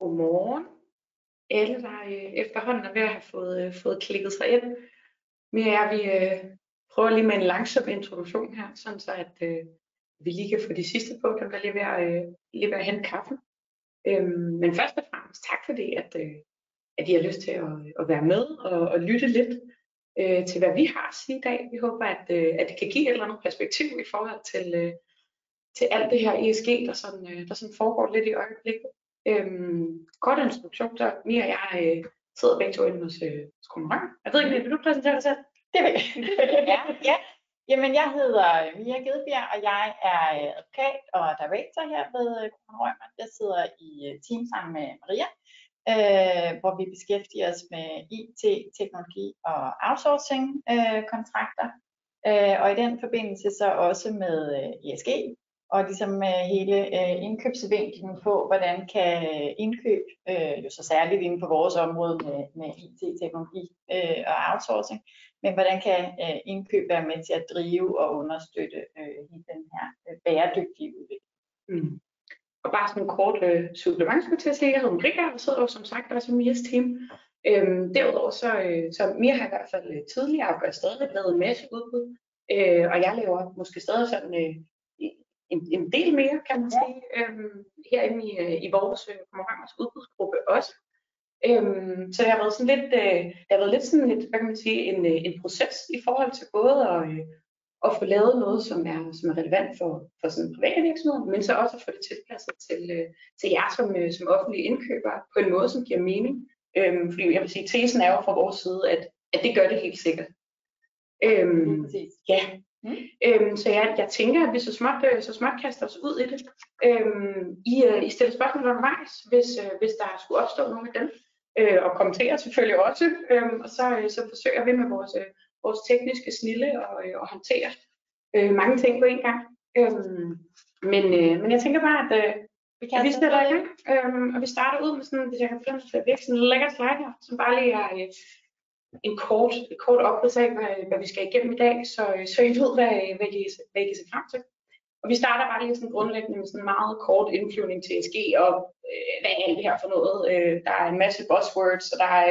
Godmorgen. Alle, der øh, efterhånden er ved at have fået, øh, fået klikket sig ind. Nu er vi øh, prøver lige med en langsom introduktion her, sådan så at øh, vi lige kan få de sidste på, dem der lige ved at, øh, lige ved at hente kaffen. Øhm, men først og fremmest tak fordi, at, øh, at I har lyst til at, at være med og, og lytte lidt øh, til, hvad vi har at sige i dag. Vi håber, at, øh, at det kan give et eller andet perspektiv i forhold til, øh, til alt det her ESG, der sådan, øh, der sådan foregår lidt i øjeblikket. Øhm, kort introduktion, så Mia og jeg øh, sidder begge to inde hos øh, Skrummerøg. Jeg ved ikke, vil du præsentere dig selv? Det vil jeg. ja, ja. Jamen, jeg hedder øh, Mia Gedbjerg, og jeg er øh, advokat og director her ved øh, Kronholm. Jeg sidder i team sammen med Maria, øh, hvor vi beskæftiger os med IT, teknologi og outsourcing øh, kontrakter. Øh, og i den forbindelse så også med øh, ESG, og ligesom øh, hele øh, indkøbsvinklen på, hvordan kan øh, indkøb, øh, jo så særligt inden på vores område med, med IT-teknologi øh, og outsourcing, men hvordan kan øh, indkøb være med til at drive og understøtte øh, hele den her øh, bæredygtige udvikling. Mm. Og bare sådan en kort øh, supplement skulle til at sige, jeg hedder Ulrika og sidder jo som sagt også i Mias team. Øhm, derudover så, øh, så Mia har i hvert fald øh, tidligere og stadig lavet en masse udbud, øh, og jeg laver måske stadig sådan øh, en, en del mere, kan man sige, øhm, herinde i, øh, i vores øh, konkurrence udbudsgruppe også. Øhm, så det har været sådan lidt, øh, det har været lidt sådan et, hvad kan man sige, en, øh, en proces i forhold til både at, øh, at få lavet noget, som er, som er relevant for, for sådan private virksomheder, men så også at få det tilpasset til, øh, til jer som, øh, som offentlige indkøbere på en måde, som giver mening. Øhm, fordi jeg vil sige, tesen er jo fra vores side, at, at det gør det helt sikkert. Øhm, ja, Mm. Øhm, så jeg, jeg tænker, at vi så småt, øh, så småt kaster os ud i det. Øhm, I, uh, I stiller spørgsmål undervejs, hvis, uh, hvis der skulle opstå nogle af dem. Øh, og kommentere selvfølgelig også. Øhm, og så, uh, så forsøger vi med vores, uh, vores tekniske snille og, uh, at håndtere uh, mange ting på en gang. Øhm, men, uh, men jeg tænker bare, at uh, vi, kan vi stiller i gang. Øhm, og vi starter ud med sådan, hvis jeg kan finde en lækker slide her, som bare lige er uh, en kort, et kort oprids af, hvad, hvad vi skal igennem i dag, så, øh, så I ved, hvad, hvad, I, hvad I kan se frem til. Og vi starter bare lige sådan grundlæggende med sådan en meget kort indflyvning til ESG, og øh, hvad er alt det her for noget? Øh, der er en masse buzzwords, og der er,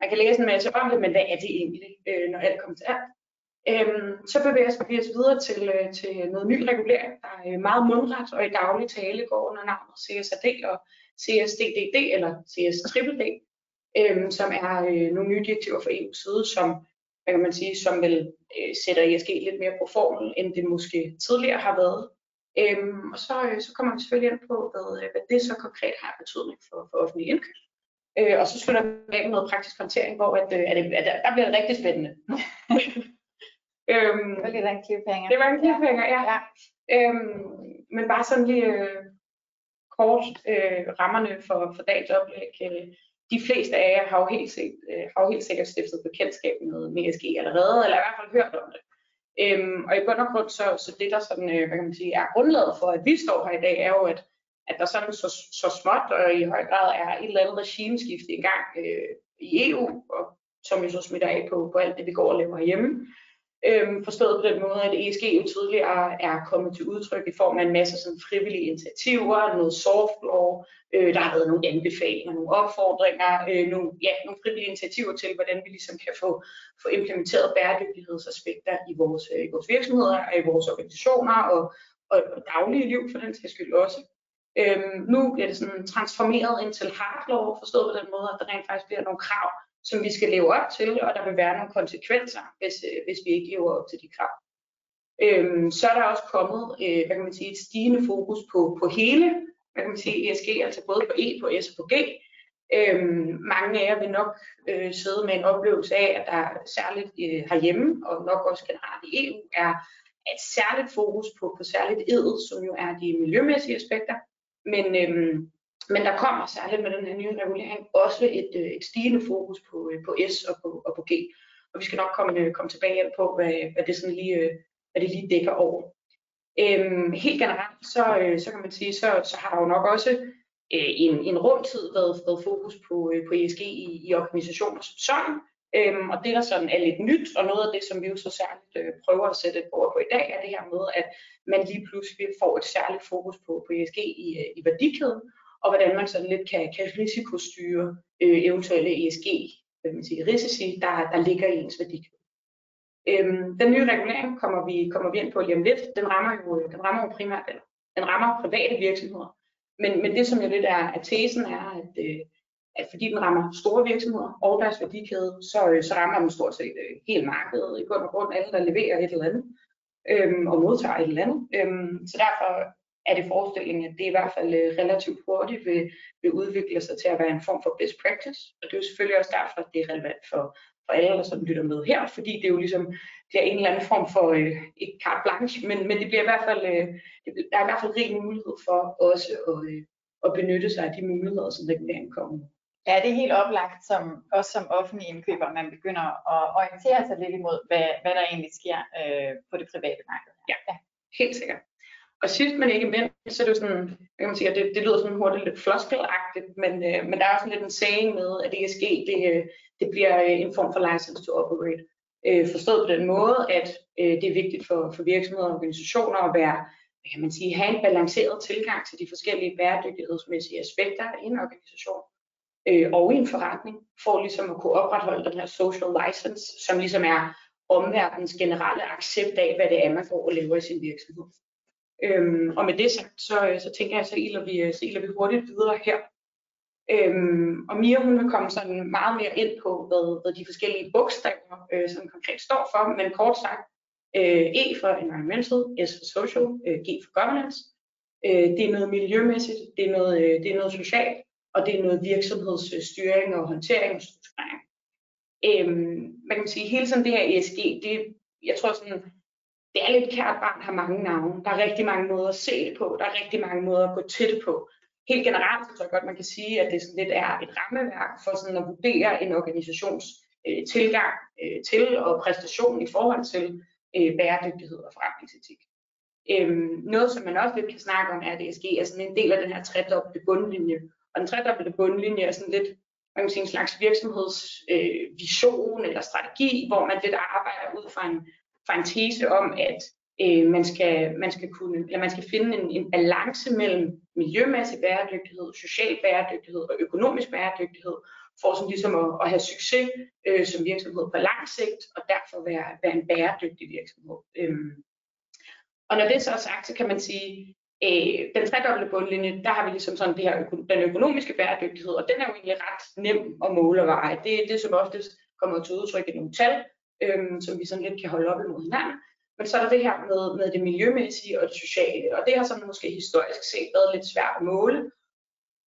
man kan læse en masse om det, men hvad er det egentlig, øh, når alt kommer til alt? Øhm, så bevæger vi os videre til, øh, til noget ny regulering, der er øh, meget mundret og i daglig tale går under navnet CSRD og CSDDD eller CSDDD øhm, som er øh, nogle nye direktiver fra EU's side, som, hvad kan man sige, som vil øh, sætter ESG lidt mere på formel, end det måske tidligere har været. Øhm, og så, øh, så kommer vi selvfølgelig ind på, hvad, øh, hvad det så konkret har betydning for, for offentlige indkøb. Øh, og så slutter vi med noget praktisk håndtering, hvor at, øh, at, at, at der bliver det rigtig spændende. øhm, det var lidt en cliffhanger. Det var en cliffhanger, ja. ja. Øhm, men bare sådan lige øh, kort øh, rammerne for, for dagens oplæg. Øh, de fleste af jer har jo helt, set, øh, har jo helt sikkert stiftet bekendtskab med, med ESG allerede, eller i hvert fald hørt om det. Øhm, og i bund og grund, så, så det der sådan, øh, hvad kan man sige, er grundlaget for, at vi står her i dag, er jo, at, at der sådan så, så småt og i høj grad er et eller andet regimeskifte i gang øh, i EU, og som jo så smitter af på, på alt det, vi går og laver hjemme. Øhm, forstået på den måde, at ESG jo tidligere er kommet til udtryk i form af en masse sådan frivillige initiativer, noget soft law, øh, der har været nogle anbefalinger, nogle opfordringer, øh, nogle, ja, nogle frivillige initiativer til, hvordan vi ligesom kan få, få implementeret bæredygtighedsaspekter i vores, øh, i vores virksomheder, i vores organisationer og, og, og daglige liv for den sags skyld også. Øhm, nu bliver det sådan transformeret ind til hard law, forstået på den måde, at der rent faktisk bliver nogle krav, som vi skal leve op til, og der vil være nogle konsekvenser, hvis, øh, hvis vi ikke lever op til de krav. Øhm, så er der også kommet øh, hvad kan man sige, et stigende fokus på, på hele hvad kan man sige, ESG, altså både på E, på S og på G. Øhm, mange af jer vil nok øh, sidde med en oplevelse af, at der særligt øh, herhjemme, og nok også generelt i EU, er et særligt fokus på, på særligt ed, som jo er de miljømæssige aspekter. Men øhm, men der kommer særligt med den her nye regulering også et, øh, et stigende fokus på, øh, på S og på, og på G. Og vi skal nok komme, øh, komme tilbage ind på, hvad, hvad, det sådan lige, øh, hvad det lige dækker over. Øhm, helt generelt, så, øh, så kan man sige, så, så har der jo nok også øh, en, en rund tid været, været fokus på, øh, på ESG i, i organisationer som sådan. Øhm, og det, der sådan er lidt nyt, og noget af det, som vi jo så særligt øh, prøver at sætte et ord på i dag, er det her med, at man lige pludselig får et særligt fokus på, på ESG i, i værdikæden, og hvordan man sådan lidt kan, kan risikostyre øh, eventuelle ESG hvad man sige, risici, der, der ligger i ens værdikæde. Øhm, den nye regulering kommer vi, kommer vi ind på lige om lidt. Den rammer jo, øh, den rammer jo primært, eller, den rammer private virksomheder. Men, men det som jo lidt er, at tesen er, at, øh, at fordi den rammer store virksomheder og deres værdikæde, så, øh, så rammer den stort set øh, hele markedet, i bund og grund alle, der leverer et eller andet øhm, og modtager et eller andet. Øhm, så derfor er det forestillingen, at det i hvert fald øh, relativt hurtigt vil, vil udvikle sig til at være en form for best practice. Og det er jo selvfølgelig også derfor, at det er relevant for, for alle, der sådan lytter med her, fordi det er jo ligesom det er en eller anden form for, øh, ikke carte blanche, men, men det bliver i hvert fald, øh, det, der er i hvert fald rig mulighed for også at, øh, at benytte sig af de muligheder, som reguleringen kommer Ja, det er helt oplagt, som, også som offentlig indkøber, man begynder at orientere sig lidt imod, hvad, hvad der egentlig sker øh, på det private marked. Ja, ja, helt sikkert. Og sidst men ikke mindst, så er det jo sådan, kan man sige, at det, det lyder sådan hurtigt lidt floskelagtigt, men, øh, men der er også lidt en saying med, at ESG, det, øh, det bliver øh, en form for license to operate. Øh, forstået på den måde, at øh, det er vigtigt for, for virksomheder og organisationer at være, hvad kan man sige, have en balanceret tilgang til de forskellige bæredygtighedsmæssige aspekter i en organisation øh, og i en forretning, for ligesom at kunne opretholde den her social license, som ligesom er omverdens generelle accept af, hvad det er, man får og laver i sin virksomhed. Øhm, og med det sagt, så, øh, så tænker jeg, så iler vi, øh, så iler vi hurtigt videre her. Øhm, og Mia hun vil komme sådan meget mere ind på, hvad, hvad de forskellige bogstaver øh, som konkret står for, men kort sagt, øh, E for environmental, S for social, øh, G for governance. Øh, det er noget miljømæssigt, det er noget, øh, det er noget socialt, og det er noget virksomhedsstyring og håndtering og strukturering. Øhm, man kan sige, hele sådan det her ESG, det, jeg tror sådan, det er lidt kært barn har mange navne. Der er rigtig mange måder at se det på. Der er rigtig mange måder at gå til det på. Helt generelt så tror jeg godt, man kan sige, at det sådan lidt er et rammeværk for sådan at vurdere en organisations øh, tilgang øh, til og præstation i forhold til øh, bæredygtighed og forretningsetik. Øhm, noget, som man også lidt kan snakke om, er, at altså, ESG er sådan en del af den her tredobbelte bundlinje. Og den tredobbelte bundlinje er sådan lidt man kan sige, en slags virksomhedsvision øh, eller strategi, hvor man lidt arbejder ud fra en fra en tese om, at øh, man, skal, man, skal kunne, eller man skal finde en, en balance mellem miljømæssig bæredygtighed, social bæredygtighed og økonomisk bæredygtighed, for sådan ligesom at, at have succes øh, som virksomhed på lang sigt, og derfor være, være en bæredygtig virksomhed. Øhm. Og når det så er sagt, så kan man sige, øh, den tredobbelte bundlinje, der har vi ligesom sådan det her, den økonomiske bæredygtighed, og den er jo egentlig ret nem at måle og veje. Det er det, som oftest kommer til udtryk i nogle tal, øhm, som vi sådan lidt kan holde op imod hinanden. Men så er der det her med, med det miljømæssige og det sociale, og det har sådan måske historisk set været lidt svært at måle.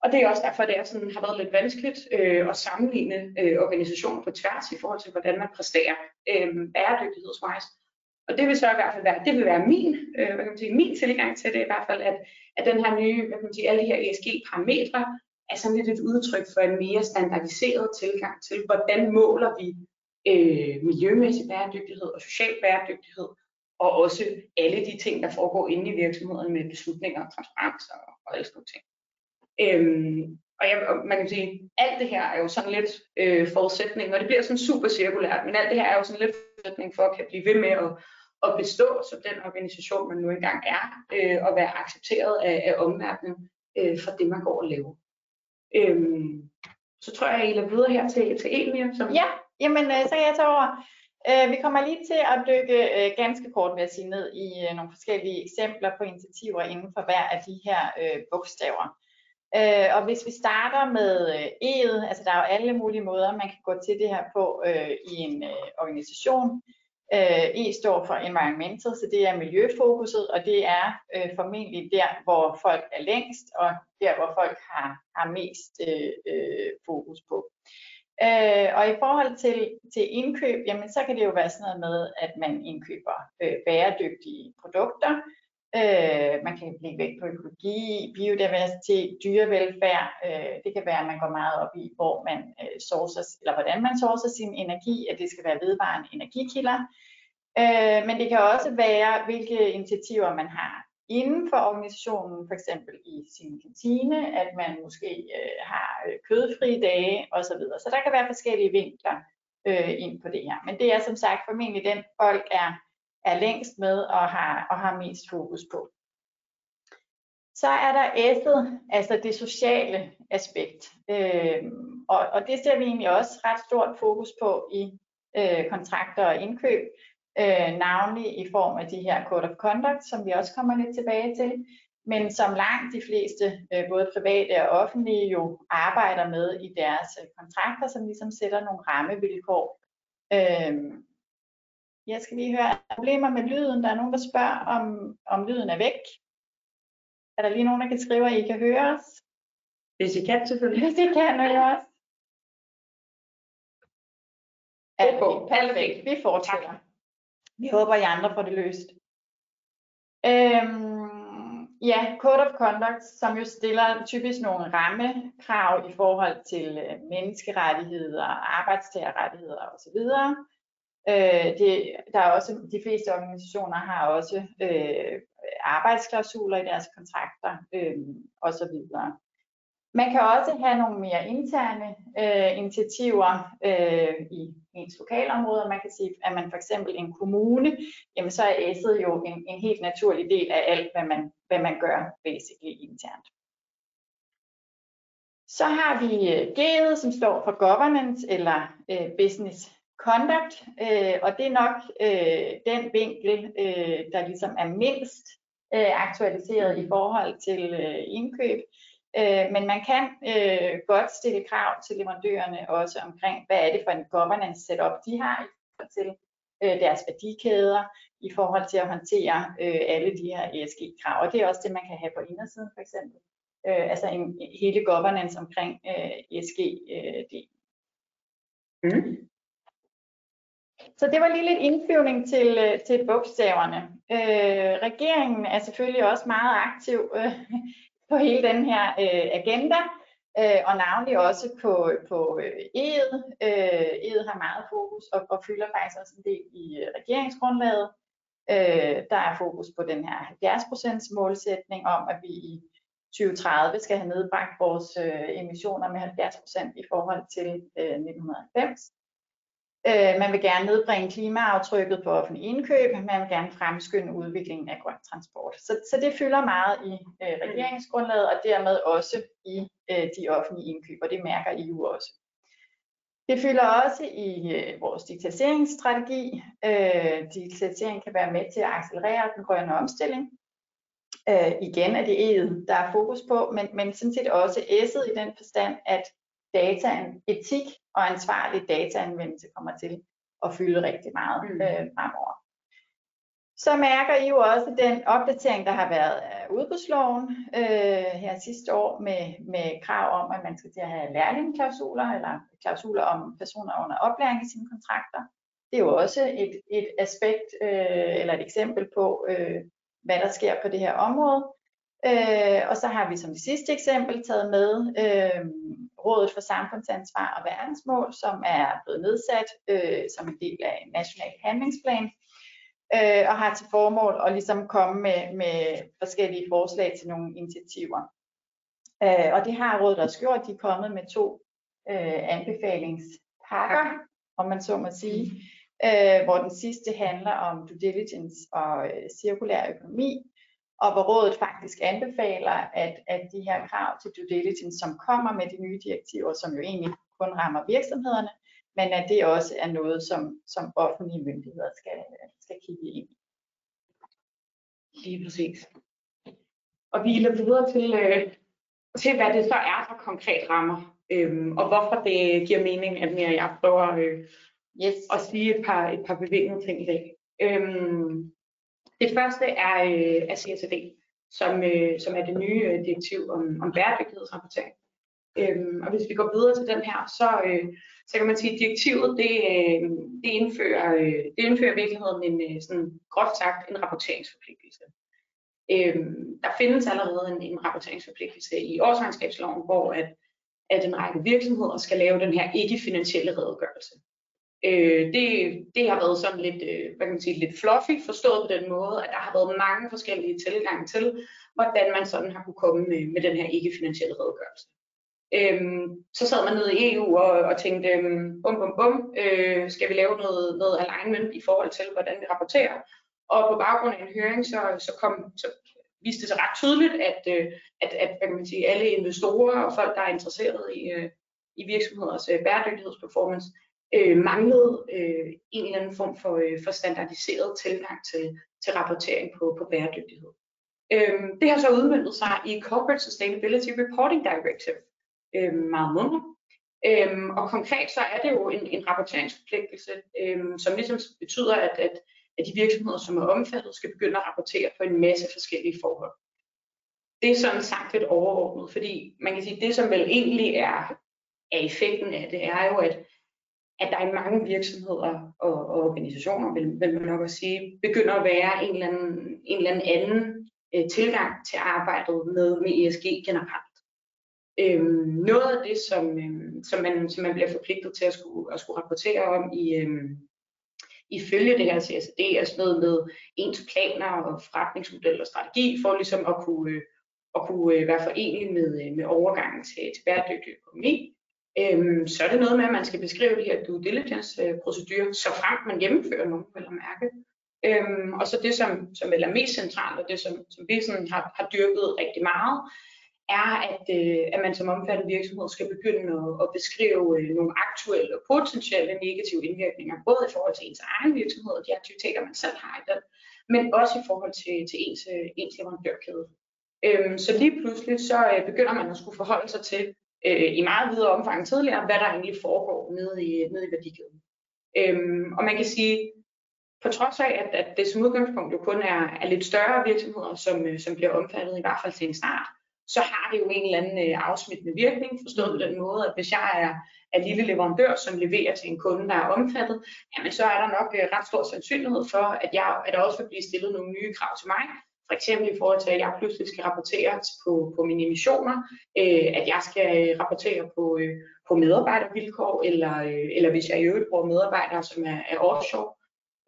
Og det er også derfor, at det er sådan, har været lidt vanskeligt øh, at sammenligne øh, organisationer på tværs i forhold til, hvordan man præsterer øh, bæredygtighedsvejs. Og det vil så i hvert fald være, det vil være min, øh, hvad kan man sige, min tilgang til det i hvert fald, at, at den her nye, hvad kan man sige, alle de her ESG-parametre er sådan lidt et udtryk for en mere standardiseret tilgang til, hvordan måler vi øh, miljømæssig bæredygtighed og social bæredygtighed, og også alle de ting, der foregår inde i virksomheden med beslutninger, transparens og, og alle sådan ting. Øhm, og, jeg, og man kan sige, alt det her er jo sådan lidt øh, forudsætning, og det bliver sådan super cirkulært, men alt det her er jo sådan lidt forudsætning for at kan blive ved med at, at bestå som den organisation, man nu engang er, øh, og være accepteret af, af omverdenen øh, for det, man går og laver. Øhm, så tror jeg, at I lader videre her til, til Emilia. Som... Ja, Jamen, øh, så kan jeg tage over. Øh, vi kommer lige til at dykke øh, ganske kort, vil jeg sige, ned i nogle forskellige eksempler på initiativer inden for hver af de her bogstaver. Og hvis vi starter med E'et, altså der er jo alle mulige måder, man kan gå til det her på i en organisation. E står for environmental, så det er miljøfokuset, og det er øh, formentlig der, hvor folk er længst, og der, hvor folk har, har mest øh, fokus på. Øh, og i forhold til, til indkøb, jamen så kan det jo være sådan noget med, at man indkøber øh, bæredygtige produkter. Øh, man kan blive vægt på økologi, biodiversitet, dyrevelfærd. Øh, det kan være, at man går meget op i, hvor man øh, sourcer, eller hvordan man sourcer sin energi, at det skal være vedvarende energikilder. Øh, men det kan også være, hvilke initiativer man har inden for organisationen, for eksempel i sin kantine, at man måske øh, har øh, kødfri dage osv. Så der kan være forskellige vinkler øh, ind på det her. Men det er som sagt formentlig den, folk er, er længst med og har, og har mest fokus på. Så er der S'et, altså det sociale aspekt. Øh, og, og det ser vi egentlig også ret stort fokus på i øh, kontrakter og indkøb, øh, navnlig i form af de her Code of Conduct, som vi også kommer lidt tilbage til, men som langt de fleste, øh, både private og offentlige, jo arbejder med i deres øh, kontrakter, som ligesom sætter nogle rammevilkår. Øh, jeg skal lige høre, problemer med lyden. Der er nogen, der spørger, om, om lyden er væk. Er der lige nogen, der kan skrive, at I kan høre os? Hvis I kan selvfølgelig. Hvis I kan høre os. Okay, perfekt. Vi fortsætter. Vi håber, I andre får det løst. Øhm, ja, Code of Conduct, som jo stiller typisk nogle rammekrav i forhold til øh, menneskerettigheder, arbejdstagerrettigheder osv. Øh, det, der er også, de fleste organisationer har også øh, arbejdsklausuler i deres kontrakter øh, osv. Man kan også have nogle mere interne øh, initiativer øh, i ens lokalområde. Man kan sige, at man for eksempel en kommune, jamen så er S'et jo en, en helt naturlig del af alt, hvad man, hvad man gør basically internt. Så har vi øh, G'et, som står for Governance eller øh, Business Conduct, øh, og det er nok øh, den vinkel, øh, der ligesom er mindst øh, aktualiseret i forhold til øh, indkøb. Øh, men man kan øh, godt stille krav til leverandørerne også omkring, hvad er det for en governance setup, de har i forhold til øh, deres værdikæder, i forhold til at håndtere øh, alle de her ESG-krav. Og det er også det, man kan have på indersiden for eksempel. Øh, altså en, hele governance omkring øh, ESG-delen. Øh, mm. Så det var lige lidt indflyvning til, øh, til bogstaverne. Øh, regeringen er selvfølgelig også meget aktiv øh, på hele den her øh, agenda, øh, og navnlig også på, på øh, Øh, ED har meget fokus og, og fylder faktisk også en del i øh, regeringsgrundlaget. Øh, der er fokus på den her 70% målsætning om, at vi i 2030 skal have nedbragt vores øh, emissioner med 70% i forhold til øh, 1990. Øh, man vil gerne nedbringe klimaaftrykket på offentlig indkøb, man vil gerne fremskynde udviklingen af grøn transport. Så, så det fylder meget i øh, regeringsgrundlaget og dermed også i øh, de offentlige indkøb, og det mærker EU også. Det fylder også i øh, vores digitaliseringsstrategi. Øh, digitalisering kan være med til at accelerere den grønne omstilling. Øh, igen er det E'et, der er fokus på, men, men sådan set også S'et i den forstand, at data, etik og ansvarlig dataanvendelse kommer til at fylde rigtig meget mm. øh, fremover. Så mærker I jo også den opdatering, der har været af udbudsloven øh, her sidste år med, med krav om, at man skal til at have lærlingeklausuler eller klausuler om personer under oplæring i sine kontrakter. Det er jo også et, et aspekt øh, eller et eksempel på, øh, hvad der sker på det her område. Øh, og så har vi som det sidste eksempel taget med øh, Rådet for Samfundsansvar og Verdensmål, som er blevet nedsat øh, som en del af en national handlingsplan, øh, og har til formål at ligesom komme med, med forskellige forslag til nogle initiativer. Øh, og det har rådet også gjort. De er kommet med to øh, anbefalingspakker, om man så må sige, øh, hvor den sidste handler om due diligence og øh, cirkulær økonomi, og hvor rådet faktisk anbefaler, at, at de her krav til due diligence, som kommer med de nye direktiver, som jo egentlig kun rammer virksomhederne, men at det også er noget, som, som offentlige myndigheder skal, skal kigge ind i. Lige præcis. Og vi løber videre til, øh, til, hvad det så er for konkret rammer, øh, og hvorfor det giver mening, at mere jeg prøver øh, yes. at sige et par, et par bevægende ting i dag. Øh, det første er, øh, er CSRD, som, øh, som er det nye øh, direktiv om, om bæredygtighedsrapportering. Øhm, og hvis vi går videre til den her, så, øh, så kan man sige, at direktivet det, øh, det, indfører, øh, det indfører i virkeligheden en, øh, sådan, groft sagt en rapporteringsforpligtelse. Øhm, der findes allerede en, en rapporteringsforpligtelse i årsregnskabsloven, hvor at, at en række virksomheder skal lave den her ikke-finansielle redegørelse. Øh, det, det har været sådan lidt, øh, hvad kan man sige, lidt fluffy, forstået på den måde, at der har været mange forskellige tilgange til, hvordan man sådan har kunne komme med, med den her ikke-finansielle redegørelse. Øhm, så sad man nede i EU og, og tænkte, øhm, bum bum bum, øh, skal vi lave noget, noget alignment i forhold til, hvordan vi rapporterer? Og på baggrund af en høring, så, så, kom, så viste det sig ret tydeligt, at, øh, at, at hvad kan man sige, alle investorer og folk, der er interesseret i, øh, i virksomheders øh, bæredygtighedsperformance, øh, manglede øh, en eller anden form for, øh, for standardiseret tilgang til, til rapportering på, på bæredygtighed. Øhm, det har så udmyndtet sig i Corporate Sustainability Reporting Directive øh, meget måneder. Øhm, og konkret så er det jo en, en rapporteringsforpligtelse, øhm, som ligesom betyder, at, at, at de virksomheder, som er omfattet, skal begynde at rapportere på en masse forskellige forhold. Det er sådan sagt lidt overordnet, fordi man kan sige, at det som vel egentlig er, er effekten af det, er jo, at, at der er mange virksomheder og, og organisationer, vil, vil man nok også sige, begynder at være en eller anden, en eller anden anden øh, tilgang til arbejdet med, med ESG generelt. Øhm, noget af det, som, øhm, som, man, som man bliver forpligtet til at skulle, at skulle rapportere om i, øhm, ifølge det her CSD, er sådan noget med ens planer og forretningsmodel og strategi, for ligesom at kunne, øh, at kunne øh, være forenlig med, øh, med overgangen til, til bæredygtig økonomi. Øhm, så er det noget med, at man skal beskrive de her due diligence-procedurer, øh, så frem man gennemfører nogen, vil mærke. Øhm, og så det, som, som er mest centralt, og det, som, som vi sådan har, har dyrket rigtig meget, er, at, øh, at man som omfattet virksomhed skal begynde at, at beskrive øh, nogle aktuelle og potentielle negative indvirkninger, både i forhold til ens egen virksomhed og de aktiviteter, man selv har i den, men også i forhold til, til ens, øh, ens leverandørkæde. Øhm, så lige pludselig så øh, begynder man at skulle forholde sig til øh, i meget videre omfang end tidligere, hvad der egentlig foregår nede i, nede i værdikæden. Øhm, og man kan sige, på trods af, at, at det som udgangspunkt jo kun er, er lidt større virksomheder, som, øh, som bliver omfattet i hvert fald til en start, så har det jo en eller anden øh, afsmittende virkning, forstået på den måde, at hvis jeg er, er lille leverandør, som leverer til en kunde, der er omfattet, jamen så er der nok øh, ret stor sandsynlighed for, at, jeg, at der også vil blive stillet nogle nye krav til mig, for eksempel i forhold til, at jeg pludselig skal rapportere på, på mine emissioner, øh, at jeg skal rapportere på, øh, på medarbejdervilkår, eller, øh, eller hvis jeg i øvrigt bruger medarbejdere, som er, er offshore.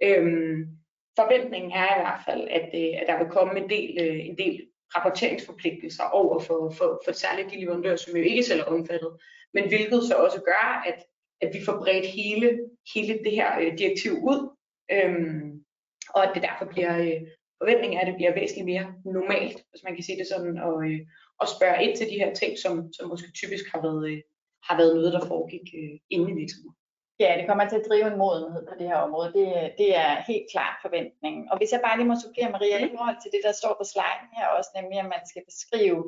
Øhm, forventningen er i hvert fald, at, øh, at der vil komme en del, øh, en del rapporteringsforpligtelser over for, for, for særligt de leverandører, som jo ikke selv er omfattet, men hvilket så også gør, at, at vi får bredt hele, hele det her øh, direktiv ud, øhm, og at det derfor bliver, øh, forventningen er, at det bliver væsentligt mere normalt, hvis man kan sige det sådan, og, øh, og spørge ind til de her ting, som, som måske typisk har været, øh, har været noget, der foregik øh, inde i virksomheden. Ja, det kommer til at drive en modenhed på det her område. Det, det er helt klart forventningen. Og hvis jeg bare lige må supplere Maria i forhold til det, der står på sliden her også, nemlig at man skal beskrive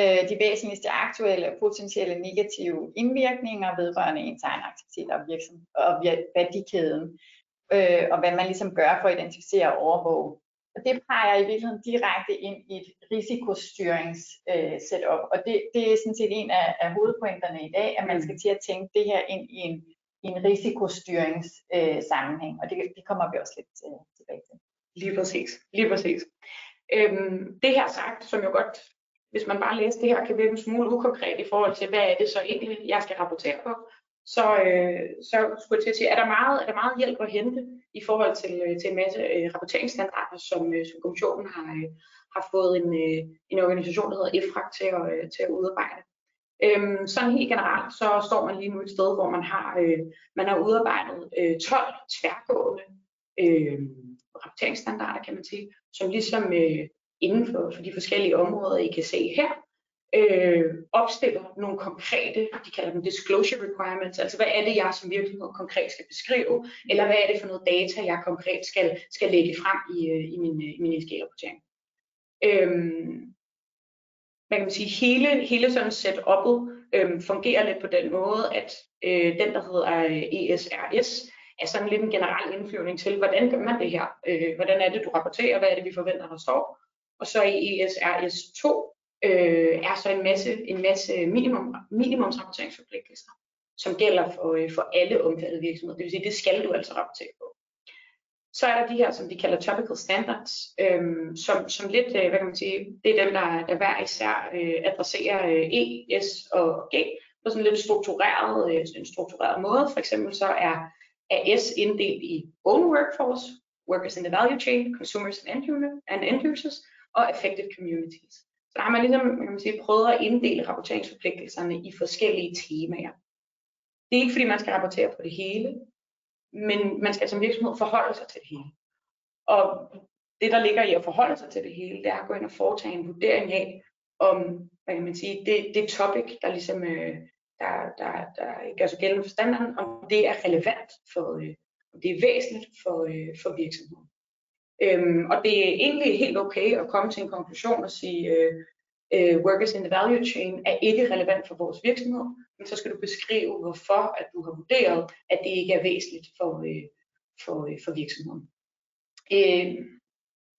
øh, de væsentligste aktuelle og potentielle negative indvirkninger vedrørende ens egen aktiviteter og, virksom, og værdikæden, øh, og hvad man ligesom gør for at identificere og overvåge. Og det peger i virkeligheden direkte ind i et risikostyringssetup, øh, setup. og det, det er sådan set en af, af hovedpointerne i dag, at man skal til at tænke det her ind i en i en risikostyringssammenhæng, øh, og det, det kommer vi også lidt øh, tilbage til. Lige præcis, lige præcis. Øhm, det her sagt, som jo godt, hvis man bare læser det her, kan virke en smule ukonkret i forhold til, hvad er det så egentlig, jeg skal rapportere på, så, øh, så skulle jeg til at sige, er der meget, er der meget hjælp at hente i forhold til, øh, til en masse øh, rapporteringsstandarder, som, øh, som kommissionen har, øh, har fået en, øh, en organisation, der hedder EFRAG til at, øh, til at udarbejde. Øhm, sådan helt generelt, så står man lige nu et sted, hvor man har, øh, man har udarbejdet øh, 12 tværgående øh, rapporteringsstandarder, kan man sige, som ligesom øh, inden for, for de forskellige områder, I kan se her, øh, opstiller nogle konkrete, de kalder dem disclosure requirements, altså hvad er det, jeg som virksomhed konkret skal beskrive, eller hvad er det for noget data, jeg konkret skal, skal lægge frem i, øh, i min, øh, i min ESG-rapportering. Øhm, hvad kan man sige, hele, hele sådan setup'et øhm, fungerer lidt på den måde, at øh, den, der hedder øh, ESRS, er sådan lidt en generel indflyvning til, hvordan gør man det her? Øh, hvordan er det, du rapporterer? Hvad er det, vi forventer, der står? Og så i ESRS 2 øh, er så en masse, en masse minimum, minimumsrapporteringsforpligtelser, som gælder for, øh, for alle omfattede virksomheder. Det vil sige, det skal du altså rapportere på. Så er der de her, som de kalder topical standards, øh, som, som lidt, øh, hvad kan man sige, det er dem, der, der hver især øh, adresserer øh, E, S og G på sådan en lidt struktureret, øh, en struktureret måde. For eksempel så er, er S inddelt i own workforce, workers in the value chain, consumers and end, and end users, og affected communities. Så der har man ligesom kan man sige, prøvet at inddele rapporteringsforpligtelserne i forskellige temaer. Det er ikke fordi, man skal rapportere på det hele, men man skal som virksomhed forholde sig til det hele. Og det, der ligger i at forholde sig til det hele, det er at gå ind og foretage en vurdering af, om hvad kan man sige, det, det topic, der ligesom øh, der, der, der gør sig gældende for standarden, om det er relevant for, øh, om det er væsentligt for, øh, for virksomheden. Øhm, og det er egentlig helt okay at komme til en konklusion og sige, øh, øh, workers in the value chain er ikke relevant for vores virksomhed, men så skal du beskrive, hvorfor at du har vurderet, at det ikke er væsentligt for, øh, for, øh, for virksomheden. Øh,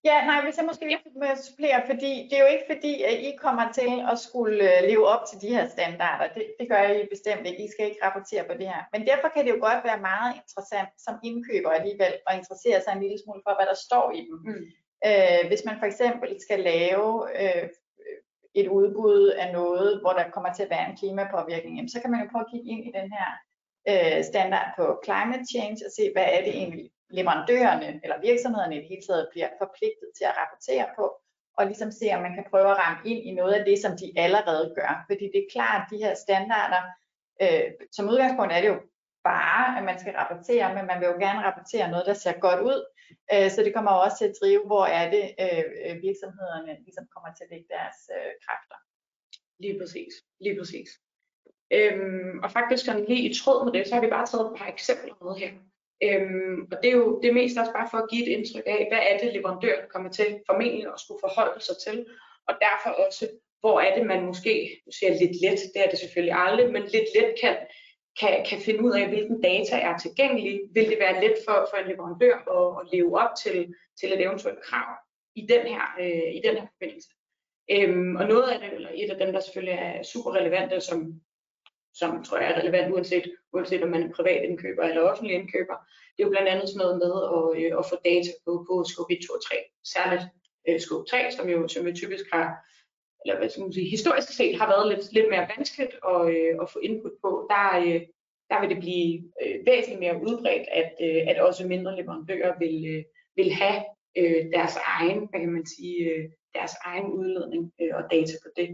Ja, nej, hvis jeg måske lige må supplere, fordi det er jo ikke fordi, at I kommer til at skulle øh, leve op til de her standarder. Det, det gør I bestemt ikke. I skal ikke rapportere på det her. Men derfor kan det jo godt være meget interessant som indkøber alligevel at interessere sig en lille smule for, hvad der står i dem. Mm. Øh, hvis man for eksempel skal lave øh, et udbud af noget, hvor der kommer til at være en klimapåvirkning, jamen, så kan man jo prøve at kigge ind i den her øh, standard på climate change og se, hvad er det egentlig, leverandørerne eller virksomhederne i det hele taget bliver forpligtet til at rapportere på, og ligesom se, om man kan prøve at ramme ind i noget af det, som de allerede gør. Fordi det er klart, at de her standarder, øh, som udgangspunkt er det jo bare, at man skal rapportere, men man vil jo gerne rapportere noget, der ser godt ud. Øh, så det kommer også til at drive, hvor er det øh, virksomhederne ligesom kommer til at lægge deres øh, kræfter. Lige præcis, lige præcis. Øhm, og faktisk sådan lige i tråd med det, så har vi bare taget et par eksempler med her. Øhm, og det er jo det er mest også bare for at give et indtryk af, hvad er det leverandøren kommer til formentlig at skulle forholde sig til, og derfor også, hvor er det man måske, nu siger jeg lidt let, det er det selvfølgelig aldrig, men lidt let kan, kan, kan finde ud af, hvilken data er tilgængelig. Vil det være let for, for en leverandør at, at leve op til, til et eventuelt krav i den her, øh, i den her forbindelse? Øhm, og noget af det, eller et af dem, der selvfølgelig er super relevante, som som tror jeg er relevant, uanset, uanset om man er privat indkøber eller offentlig indkøber. Det er jo blandt andet sådan noget med at, øh, at få data på, på scope 1, 2 og 3. Særligt øh, scope 3, som jo, som jo typisk har, eller hvad skal man sige, historisk set har været lidt, lidt mere vanskeligt at, øh, at få input på. Der, øh, der vil det blive øh, væsentligt mere udbredt, at, øh, at også mindre leverandører vil, øh, vil have øh, deres egen, hvad kan man sige, øh, deres egen udledning øh, og data på det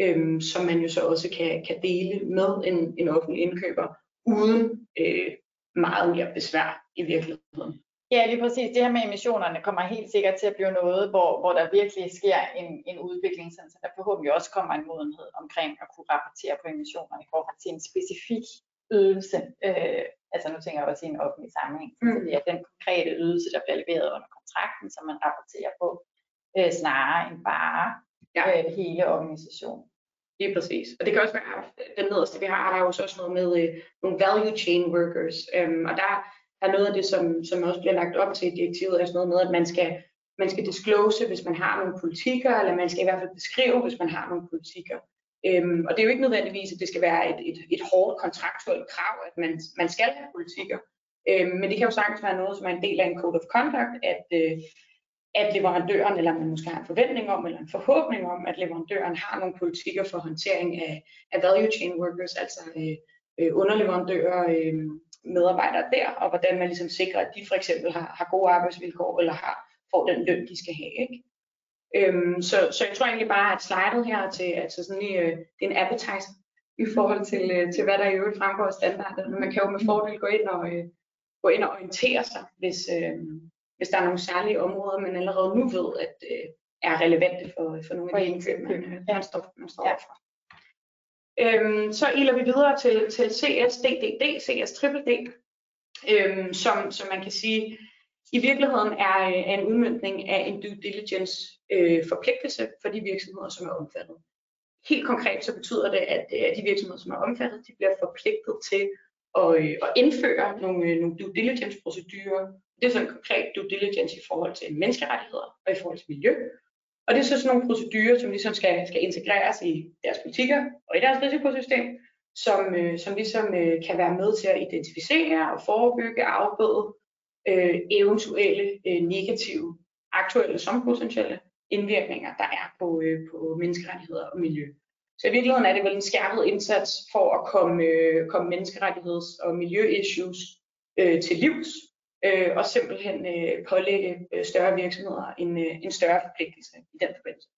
øhm, som man jo så også kan, kan dele med en, en offentlig indkøber, uden øh, meget mere besvær i virkeligheden. Ja, lige præcis. Det her med emissionerne kommer helt sikkert til at blive noget, hvor, hvor der virkelig sker en, en udvikling, så der forhåbentlig også kommer en modenhed omkring at kunne rapportere på emissionerne i forhold til en specifik ydelse. Øh, altså nu tænker jeg også i en offentlig sammenhæng. Mm. Så det er den konkrete ydelse, der bliver leveret under kontrakten, som man rapporterer på, øh, snarere end bare ja. øh, hele organisationen. Lige præcis. Og det kan også være, den nederste vi har, der er jo også noget med øh, nogle value chain workers. Øhm, og der er noget af det, som, som også bliver lagt op til i direktivet, er sådan noget med, at man skal, man skal disclose, hvis man har nogle politikker, eller man skal i hvert fald beskrive, hvis man har nogle politikker. Øhm, og det er jo ikke nødvendigvis, at det skal være et, et, et hårdt kontraktuelt krav, at man, man skal have politikker. Øhm, men det kan jo sagtens være noget, som er en del af en code of conduct, at, øh, at leverandøren, eller man måske har en forventning om, eller en forhåbning om, at leverandøren har nogle politikker for håndtering af, af value chain workers, altså øh, øh, underleverandører, øh, medarbejdere der, og hvordan man ligesom sikrer, at de for eksempel har, har gode arbejdsvilkår, eller har, får den løn, de skal have. Ikke? Øhm, så, så jeg tror egentlig bare, at slidet her til, altså sådan lige, øh, det er en appetizer i forhold til, øh, til hvad der i øvrigt fremgår af standarden. Man kan jo med fordel gå ind og, øh, gå ind og orientere sig, hvis, øh, hvis der er nogle særlige områder, man allerede nu ved, at øh, er relevante for, for nogle af de indkøb, man, man står, man står ja. for. Øhm, så iler vi videre til, til CSDDD, CSDDD, øhm, som, som man kan sige, i virkeligheden er, er en udmyndning af en due diligence øh, forpligtelse for de virksomheder, som er omfattet. Helt konkret så betyder det, at, øh, de virksomheder, som er omfattet, de bliver forpligtet til at, øh, at indføre nogle, øh, nogle due diligence procedurer det er sådan konkret due diligence i forhold til menneskerettigheder og i forhold til miljø. Og det er så sådan nogle procedurer, som ligesom skal, skal integreres i deres politikker og i deres risikosystem, som, øh, som ligesom øh, kan være med til at identificere og forebygge, afbøde øh, eventuelle øh, negative, aktuelle som potentielle indvirkninger, der er på, øh, på menneskerettigheder og miljø. Så i virkeligheden er det vel en skærpet indsats for at komme, øh, komme menneskerettigheds- og miljøissues øh, til livs, øh, og simpelthen øh, pålægge øh, større virksomheder en, øh, en større forpligtelse i den forbindelse.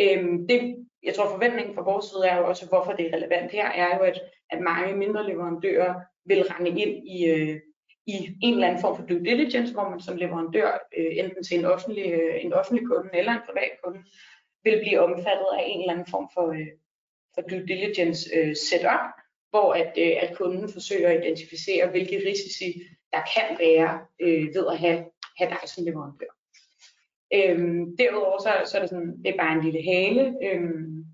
Øhm, det, jeg tror forventningen fra vores side er jo også, hvorfor det er relevant her, er jo, at, at mange mindre leverandører vil rende ind i, øh, i en eller anden form for due diligence, hvor man som leverandør, øh, enten til en offentlig, øh, en offentlig kunde eller en privat kunde, vil blive omfattet af en eller anden form for, øh, for due diligence øh, setup, hvor at, øh, at kunden forsøger at identificere, hvilke risici der kan være øh, ved at have, have dig som leverandør. Øhm, derudover så, så er det, sådan, det er bare en lille hale, øhm,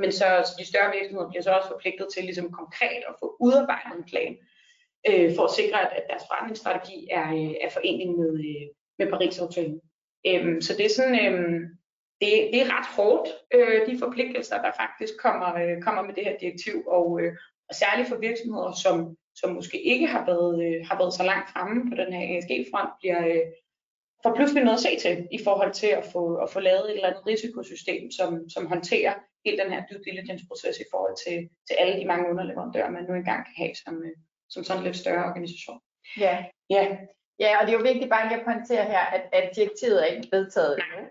men så, så de større virksomheder bliver så også forpligtet til ligesom konkret at få udarbejdet en plan, øh, for at sikre, at, at deres forretningsstrategi er, øh, er forenlig med, øh, med Paris-aftalen. Øhm, så det er sådan, øhm, det, det er ret hårdt, øh, de forpligtelser, der faktisk kommer, øh, kommer med det her direktiv, og, øh, og særligt for virksomheder, som, som måske ikke har været, øh, har været så langt fremme på den her ESG-front, bliver, øh, får pludselig noget at se til i forhold til at få, at få lavet et eller andet risikosystem, som, som håndterer hele den her due diligence-proces i forhold til, til alle de mange underleverandører, man nu engang kan have som, øh, som sådan en lidt større organisation. Ja. ja. Ja, og det er jo vigtigt bare lige at pointere her, at, at direktivet er ikke vedtaget endnu.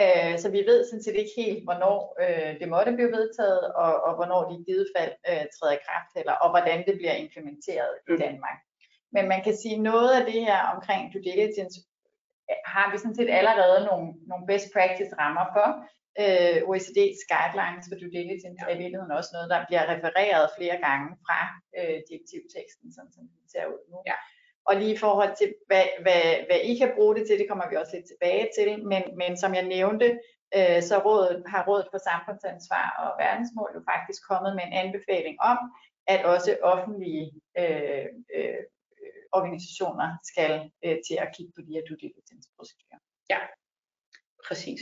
Øh, så vi ved sådan set ikke helt, hvornår øh, det måtte blive vedtaget, og, og hvornår det i givet fald øh, træder i kraft, eller, og hvordan det bliver implementeret mm. i Danmark. Men man kan sige, noget af det her omkring due diligence har vi sådan set allerede nogle, nogle best practice rammer for. Øh, OECD's guidelines for due diligence er i virkeligheden også noget, der bliver refereret flere gange fra øh, direktivteksten, sådan som det ser ud nu. Ja. Og lige i forhold til, hvad, hvad, hvad I kan bruge det til, det kommer vi også lidt tilbage til, men, men som jeg nævnte, øh, så rådet, har Rådet for Samfundsansvar og Verdensmål jo faktisk kommet med en anbefaling om, at også offentlige øh, øh, organisationer skal øh, til at kigge på de her due diligence procedurer. Ja, præcis.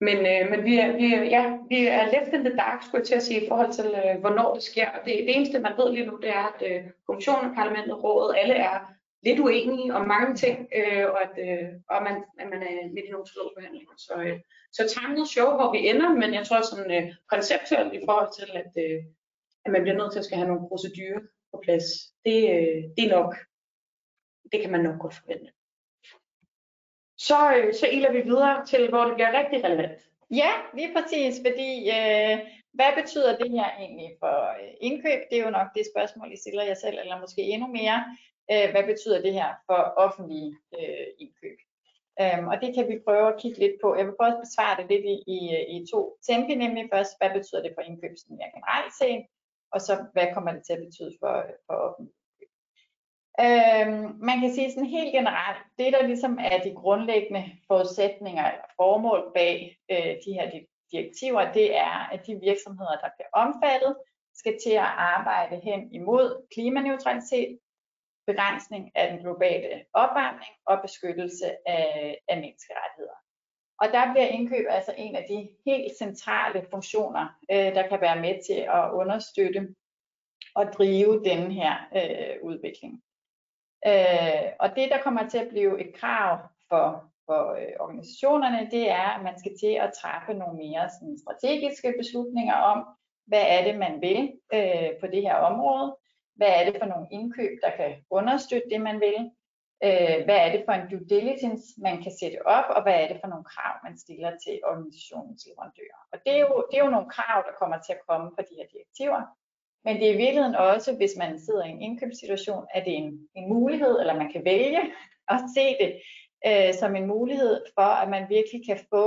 Men, øh, men vi, er, vi, er, ja, vi er left in the dark, skulle jeg til at sige, i forhold til, øh, hvornår det sker. Det, det eneste, man ved lige nu, det er, at øh, kommissionen, parlamentet, rådet, alle er lidt uenige om mange ting, øh, og at, øh, og man, at man er midt i nogle forhandlinger. Så, øh, så time show, hvor vi ender, men jeg tror sådan øh, konceptuelt i forhold til, at, øh, at man bliver nødt til at skal have nogle procedurer på plads, det, øh, det er nok det kan man nok godt forvente. Så, øh, så iler vi videre til, hvor det bliver rigtig relevant. Ja, lige præcis, fordi øh, hvad betyder det her egentlig for øh, indkøb? Det er jo nok det spørgsmål, I stiller jer selv, eller måske endnu mere. Øh, hvad betyder det her for offentlige øh, indkøb? Øhm, og det kan vi prøve at kigge lidt på. Jeg vil prøve at besvare det lidt i, i, i to tempi, nemlig først, hvad betyder det for indkøb mere generelt set, og så hvad kommer det til at betyde for, for offentlige Øhm, man kan sige sådan helt generelt, det der ligesom er de grundlæggende forudsætninger eller formål bag øh, de her direktiver, det er, at de virksomheder, der bliver omfattet, skal til at arbejde hen imod klimaneutralitet, begrænsning af den globale opvarmning og beskyttelse af, af menneskerettigheder. Og der bliver indkøb altså en af de helt centrale funktioner, øh, der kan være med til at understøtte og drive den her øh, udvikling. Øh, og det, der kommer til at blive et krav for, for øh, organisationerne, det er, at man skal til at træffe nogle mere sådan, strategiske beslutninger om, hvad er det, man vil øh, på det her område, hvad er det for nogle indkøb, der kan understøtte det, man vil, øh, hvad er det for en due diligence, man kan sætte op, og hvad er det for nogle krav, man stiller til organisationens leverandører. Og det er jo, det er jo nogle krav, der kommer til at komme fra de her direktiver, men det er i virkeligheden også, hvis man sidder i en indkøbssituation, at det er en, en mulighed, eller man kan vælge at se det øh, som en mulighed for, at man virkelig kan få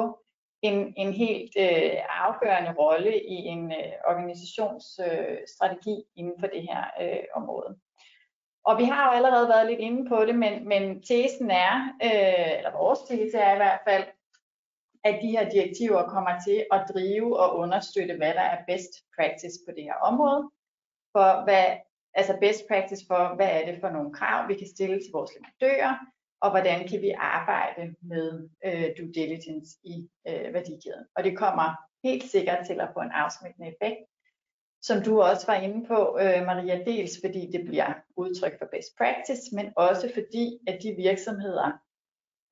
en, en helt øh, afgørende rolle i en øh, organisationsstrategi øh, inden for det her øh, område. Og vi har jo allerede været lidt inde på det, men, men tesen er, øh, eller vores tese er i hvert fald, at de her direktiver kommer til at drive og understøtte, hvad der er best practice på det her område for, hvad, altså best practice for, hvad er det for nogle krav, vi kan stille til vores leverandører, og hvordan kan vi arbejde med øh, due diligence i øh, værdikæden. Og det kommer helt sikkert til at få en afsmittende effekt, som du også var inde på, øh, Maria, dels fordi det bliver udtryk for best practice, men også fordi, at de virksomheder,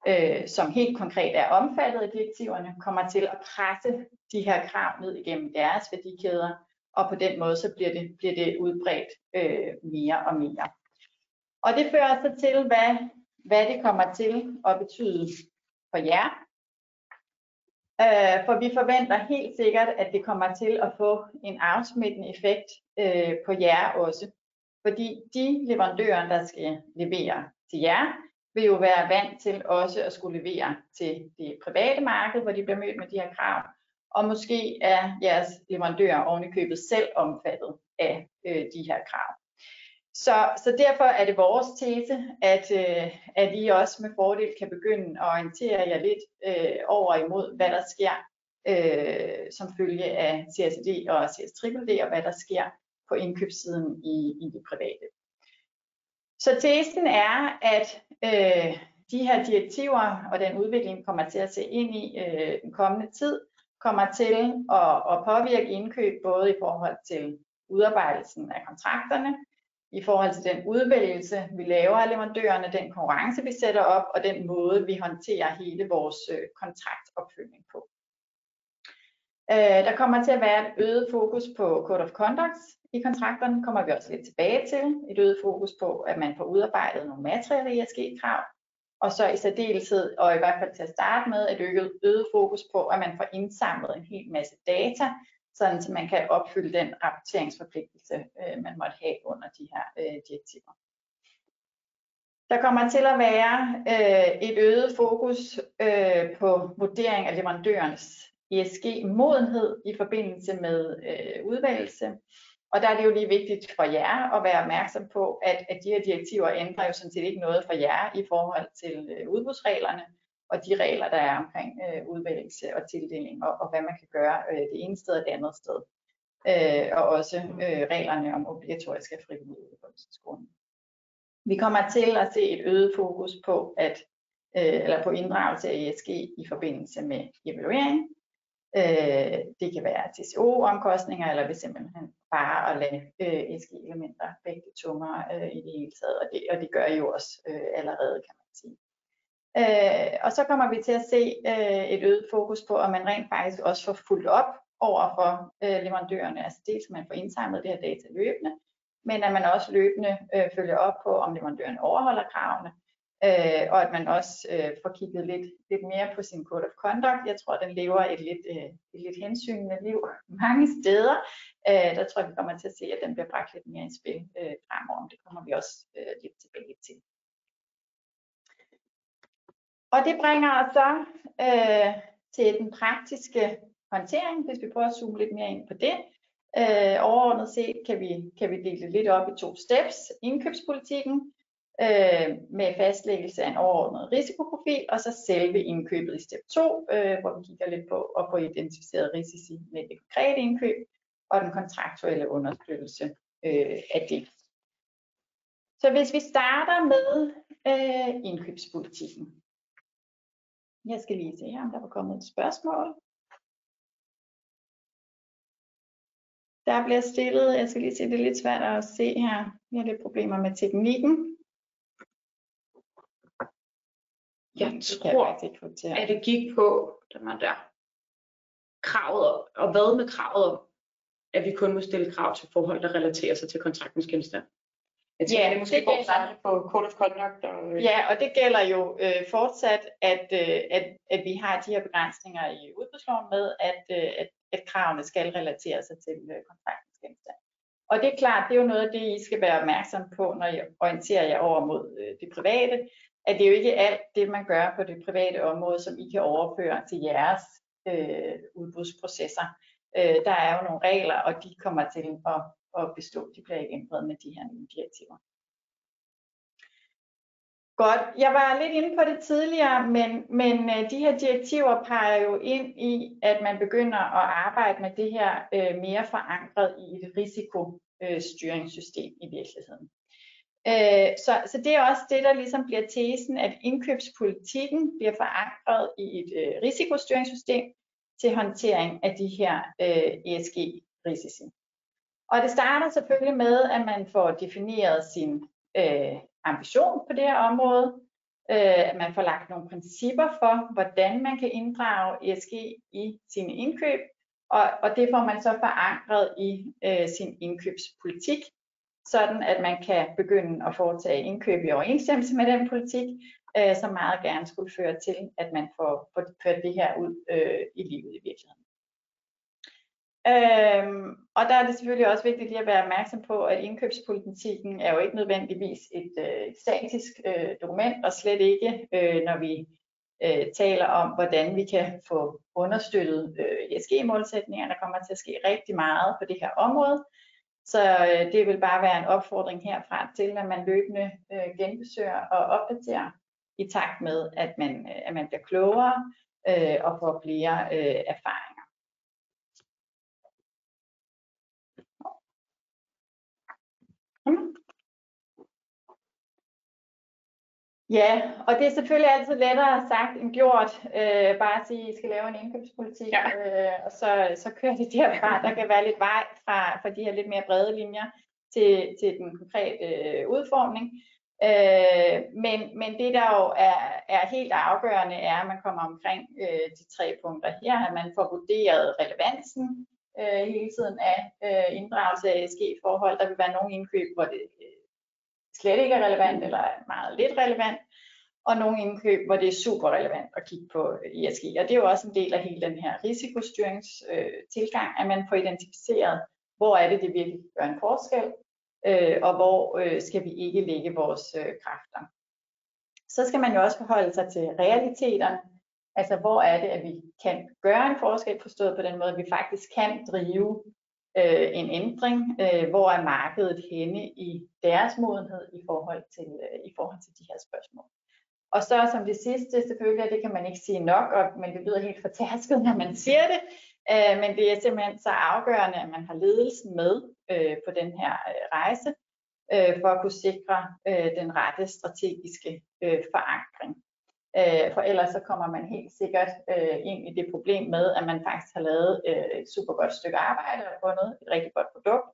øh, som helt konkret er omfattet af direktiverne, kommer til at presse de her krav ned igennem deres værdikæder, og på den måde så bliver det, bliver det udbredt øh, mere og mere. Og det fører så til, hvad, hvad det kommer til at betyde for jer. Øh, for vi forventer helt sikkert, at det kommer til at få en afsmittende effekt øh, på jer også. Fordi de leverandører, der skal levere til jer, vil jo være vant til også at skulle levere til det private marked, hvor de bliver mødt med de her krav. Og måske er jeres leverandører ovenikøbet selv omfattet af øh, de her krav. Så, så derfor er det vores tese, at, øh, at I også med fordel kan begynde at orientere jer lidt øh, over imod, hvad der sker øh, som følge af CSD og CSDD, og hvad der sker på indkøbssiden i, i det private. Så tesen er, at øh, de her direktiver og den udvikling kommer til at se ind i øh, den kommende tid, kommer til at, at påvirke indkøb både i forhold til udarbejdelsen af kontrakterne, i forhold til den udvælgelse, vi laver af leverandørerne, den konkurrence, vi sætter op, og den måde, vi håndterer hele vores øh, kontraktopfølgning på. Øh, der kommer til at være et øget fokus på Code of Conduct i kontrakterne, kommer vi også lidt tilbage til. Et øget fokus på, at man får udarbejdet nogle materielle ESG-krav, og så i særdeleshed, og i hvert fald til at starte med, et øget, øget fokus på, at man får indsamlet en hel masse data, sådan så man kan opfylde den rapporteringsforpligtelse, øh, man måtte have under de her øh, direktiver. Der kommer til at være øh, et øget fokus øh, på vurdering af leverandørens ESG-modenhed i forbindelse med øh, udvalgelse. Og der er det jo lige vigtigt for jer at være opmærksom på, at, at de her direktiver ændrer jo sådan set ikke noget for jer i forhold til øh, udbudsreglerne og de regler, der er omkring øh, udvælgelse og tildeling, og, og hvad man kan gøre øh, det ene sted og det andet sted. Øh, og også øh, reglerne om obligatoriske og frivillige uddannelsesgrunde. Vi kommer til at se et øget fokus på at øh, eller på inddragelse af ESG i forbindelse med evaluering, Øh, det kan være TCO-omkostninger, eller ved simpelthen bare at lade øh, ESG-elementer vægte tungere øh, i det hele taget, og det, og det gør I jo også øh, allerede, kan man sige. Øh, og så kommer vi til at se øh, et øget fokus på, at man rent faktisk også får fuldt op over for øh, leverandørerne, altså dels at man får indsamlet det her data løbende, men at man også løbende øh, følger op på, om leverandøren overholder kravene, øh, og at man også øh, får kigget lidt, lidt mere på sin code of conduct. Jeg tror, den lever et lidt, øh, et lidt hensynende liv mange steder. Øh, der tror jeg, vi kommer til at se, at den bliver bragt lidt mere i spil øh, fremover. Det kommer vi også øh, lidt tilbage til. Og det bringer os så øh, til den praktiske håndtering, hvis vi prøver at zoome lidt mere ind på det. Øh, overordnet set kan vi, kan vi dele det lidt op i to steps. Indkøbspolitikken, øh, med fastlæggelse af en overordnet risikoprofil, og så selve indkøbet i step 2, øh, hvor vi kigger lidt på at få identificeret risici med det konkrete indkøb, og den kontraktuelle understøttelse øh, af det. Så hvis vi starter med øh, indkøbspolitikken. Jeg skal lige se her, om der var kommet et spørgsmål. Der bliver stillet, jeg skal lige se, det er lidt svært at se her. Vi har lidt problemer med teknikken. Jeg det tror, jeg at det gik på, den var der, kravet, og hvad med kravet om, at vi kun må stille krav til forhold, der relaterer sig til kontraktens genstand. Jeg tænker, ja, det måske det gælder, på Code of Conduct. Og, øh. Ja, og det gælder jo øh, fortsat, at, øh, at, at vi har de her begrænsninger i udbudsloven med, at, øh, at, at kravene skal relatere sig til øh, kontraktens genstand. Og det er klart, det er jo noget af det, I skal være opmærksom på, når I orienterer jer over mod øh, det private at det er jo ikke alt det, man gør på det private område, som I kan overføre til jeres øh, udbudsprocesser. Øh, der er jo nogle regler, og de kommer til at, at bestå. De bliver ikke ændret med de her nye direktiver. Godt, jeg var lidt inde på det tidligere, men, men øh, de her direktiver peger jo ind i, at man begynder at arbejde med det her øh, mere forankret i et risikostyringssystem i virkeligheden. Øh, så, så det er også det, der ligesom bliver tesen, at indkøbspolitikken bliver forankret i et øh, risikostyringssystem til håndtering af de her øh, ESG-risici. Og det starter selvfølgelig med, at man får defineret sin øh, ambition på det her område, øh, at man får lagt nogle principper for, hvordan man kan inddrage ESG i sine indkøb, og, og det får man så forankret i øh, sin indkøbspolitik, sådan at man kan begynde at foretage indkøb i overensstemmelse med den politik, øh, som meget gerne skulle føre til, at man får, får ført det her ud øh, i livet i virkeligheden. Øhm, og der er det selvfølgelig også vigtigt lige at være opmærksom på, at indkøbspolitikken er jo ikke nødvendigvis et øh, statisk øh, dokument, og slet ikke, øh, når vi øh, taler om, hvordan vi kan få understøttet øh, ESG-målsætninger. Der kommer til at ske rigtig meget på det her område. Så øh, det vil bare være en opfordring herfra til, at man løbende øh, genbesøger og opdaterer i takt med, at man, øh, at man bliver klogere øh, og får flere øh, erfaringer. Ja, og det er selvfølgelig altid lettere sagt end gjort. Øh, bare at sige, at I skal lave en indkøbspolitik, ja. øh, og så, så kører det derfra. Der kan være lidt vej fra, fra de her lidt mere brede linjer til, til den konkrete øh, udformning. Øh, men, men det der jo er, er helt afgørende er, at man kommer omkring øh, de tre punkter her, at man får vurderet relevansen øh, hele tiden af øh, inddragelse af ESG-forhold. Der vil være nogle indkøb, hvor det slet ikke er relevant eller er meget lidt relevant, og nogle indkøb, hvor det er super relevant at kigge på ESG. Og det er jo også en del af hele den her risikostyringstilgang, øh, at man får identificeret, hvor er det, det virkelig gør en forskel, øh, og hvor øh, skal vi ikke lægge vores øh, kræfter. Så skal man jo også forholde sig til realiteterne, altså hvor er det, at vi kan gøre en forskel, forstået på den måde, at vi faktisk kan drive øh, en ændring, øh, hvor er markedet henne i deres modenhed i forhold til, øh, i forhold til de her spørgsmål. Og så som det sidste, selvfølgelig, og det kan man ikke sige nok, og, men det lyder helt fortærsket, når man siger det, øh, men det er simpelthen så afgørende, at man har ledelsen med øh, på den her øh, rejse, øh, for at kunne sikre øh, den rette strategiske øh, forankring. Øh, for ellers så kommer man helt sikkert øh, ind i det problem med, at man faktisk har lavet øh, et super godt stykke arbejde og fundet et rigtig godt produkt,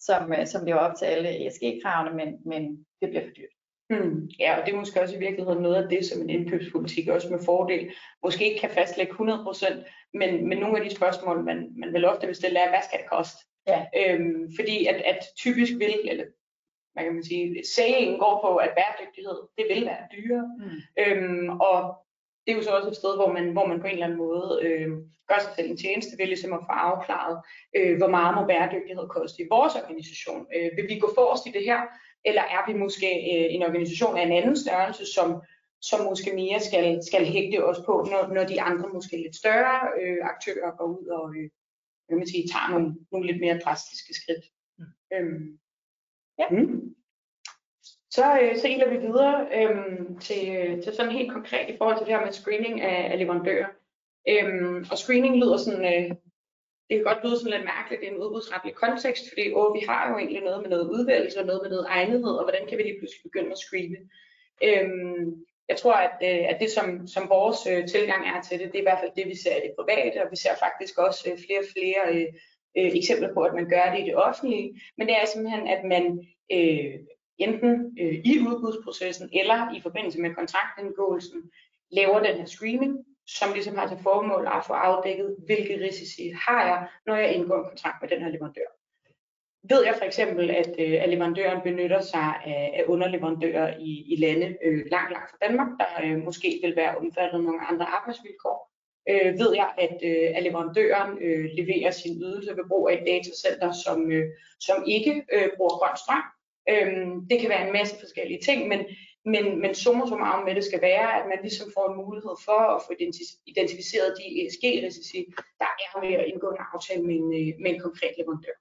som, øh, som lever op til alle ESG-kravene, men, men det bliver for dyrt. Hmm. Ja, og det er måske også i virkeligheden noget af det, som en indkøbspolitik også med fordel måske ikke kan fastlægge 100%, men, men nogle af de spørgsmål, man, man vil ofte vil stille, er, hvad skal det koste? Ja. Øhm, fordi at, at typisk vil, eller hvad kan man sige, saying går på, at bæredygtighed, det vil være dyrere. Mm. Øhm, og det er jo så også et sted, hvor man, hvor man på en eller anden måde øh, gør sig selv en tjeneste ved ligesom at få afklaret, øh, hvor meget må bæredygtighed koste i vores organisation. Øh, vil vi gå forrest i det her, eller er vi måske øh, en organisation af en anden størrelse, som, som måske mere skal, skal hægte os på, når, når de andre måske lidt større øh, aktører går ud og øh, man sige, tager nogle, nogle lidt mere drastiske skridt. Mm. Øhm, Ja. Mm. Så, øh, så iler vi videre øhm, til, til sådan helt konkret i forhold til det her med screening af, af leverandører. Øhm, og screening lyder sådan, øh, det kan godt lyde sådan lidt mærkeligt i en udbudsretlig kontekst, fordi åh, vi har jo egentlig noget med noget udvalgelse og noget med noget egnethed, og hvordan kan vi lige pludselig begynde at screene? Øhm, jeg tror, at, øh, at det som, som vores øh, tilgang er til det, det er i hvert fald det, vi ser i det private, og vi ser faktisk også øh, flere og flere øh, øh, eksempler på, at man gør det i det offentlige, men det er simpelthen, at man øh, enten øh, i udbudsprocessen eller i forbindelse med kontraktindgåelsen laver den her screening, som ligesom har til formål at få afdækket, hvilke risici har jeg, når jeg indgår en kontrakt med den her leverandør. Ved jeg for eksempel, at, øh, at leverandøren benytter sig af, af underleverandører i, i lande øh, langt, langt fra Danmark, der øh, måske vil være omfattet af nogle andre arbejdsvilkår, øh, ved jeg, at, øh, at leverandøren øh, leverer sin ydelse ved brug af et datacenter, som, øh, som ikke øh, bruger grøn strøm. Øhm, det kan være en masse forskellige ting, men, men, men summa summarum med det skal være, at man ligesom får en mulighed for at få identificeret de ESG-risici, der er med at indgå en aftale med en, øh, med en konkret leverandør.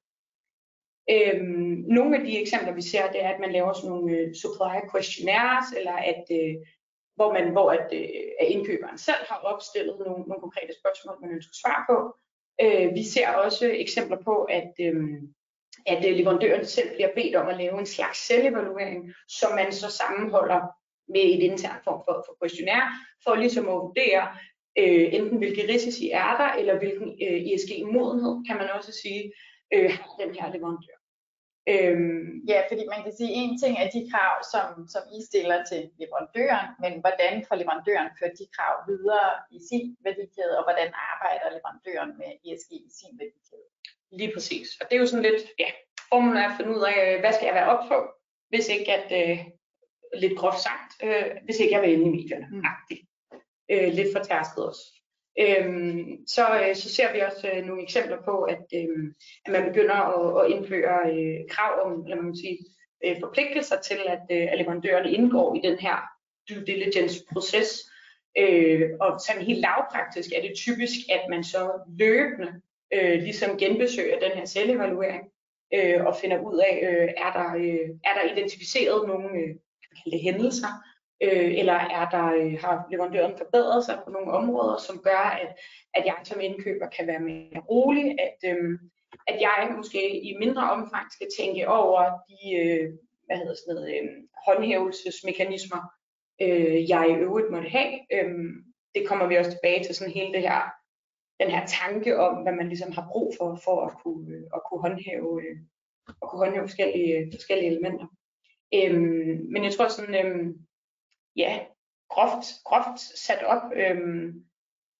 Øhm, nogle af de eksempler, vi ser, det er, at man laver sådan nogle øh, uh, supplier questionnaires, eller at, øh, hvor, man, hvor at, øh, at indkøberen selv har opstillet nogle, nogle konkrete spørgsmål, man ønsker svar på. Øh, vi ser også eksempler på, at, øh, at øh, leverandøren selv bliver bedt om at lave en slags selvevaluering, som man så sammenholder med et internt form for, for questionnaire, for ligesom at vurdere, øh, enten hvilke risici er der, eller hvilken øh, ESG-modenhed, kan man også sige, øh, har den her leverandør. Øhm, ja, fordi man kan sige, en ting er de krav, som, som I stiller til leverandøren, men hvordan får leverandøren ført de krav videre i sin værdikæde, og hvordan arbejder leverandøren med ESG i sin værdikæde? Lige præcis. Og det er jo sådan lidt, ja, formen er at finde ud af, hvad skal jeg være op på, hvis ikke at, øh, lidt groft sagt, øh, hvis ikke jeg vil inde i medierne. Mm. Øh, lidt for tærsket også. Øhm, så, øh, så ser vi også øh, nogle eksempler på, at, øh, at man begynder at, at indføre øh, krav om, eller man sige, øh, forpligtelser til, at, øh, at leverandørerne indgår i den her due diligence-proces. Øh, og sådan helt lavpraktisk er det typisk, at man så løbende øh, ligesom genbesøger den her selvevaluering øh, og finder ud af, øh, er, der, øh, er der identificeret nogle øh, hændelser, øh, eller er der, øh, har leverandøren forbedret sig på nogle områder, som gør, at, at jeg som indkøber kan være mere rolig, at, øh, at jeg måske i mindre omfang skal tænke over de øh, hvad hedder sådan noget, øh, håndhævelsesmekanismer, øh, jeg i øvrigt måtte have. Øh, det kommer vi også tilbage til sådan hele det her, den her tanke om, hvad man ligesom har brug for, for at kunne, øh, at kunne håndhæve, øh, at kunne håndhæve forskellige, forskellige elementer. Øhm, men jeg tror sådan, øhm, ja, groft, groft sat op, øh,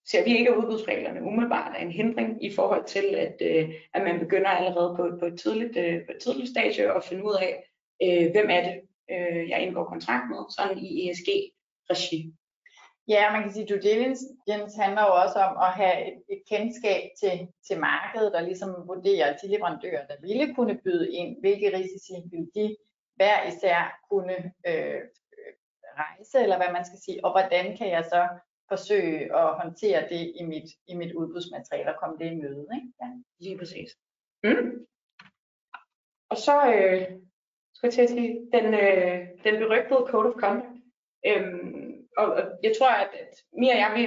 ser vi ikke, at udbudsreglerne umiddelbart er en hindring i forhold til, at, øh, at man begynder allerede på, på, et tidligt, øh, på et tidligt stadie at finde ud af, øh, hvem er det, øh, jeg indgår kontrakt med, sådan i ESG-regi. Ja, man kan sige, due diligence handler jo også om at have et, et kendskab til, til markedet og ligesom vurdere de leverandører, der ville kunne byde ind, hvilke risici ville de hver især kunne øh, rejse, eller hvad man skal sige, og hvordan kan jeg så forsøge at håndtere det i mit, i mit udbudsmateriale og komme det i møde. Ikke? Ja. Lige præcis. Mm. Og så øh, skal jeg til at sige, den, øh, den berygtede Code of Conduct. Øhm, og, og jeg tror, at, at Mia og jeg, vi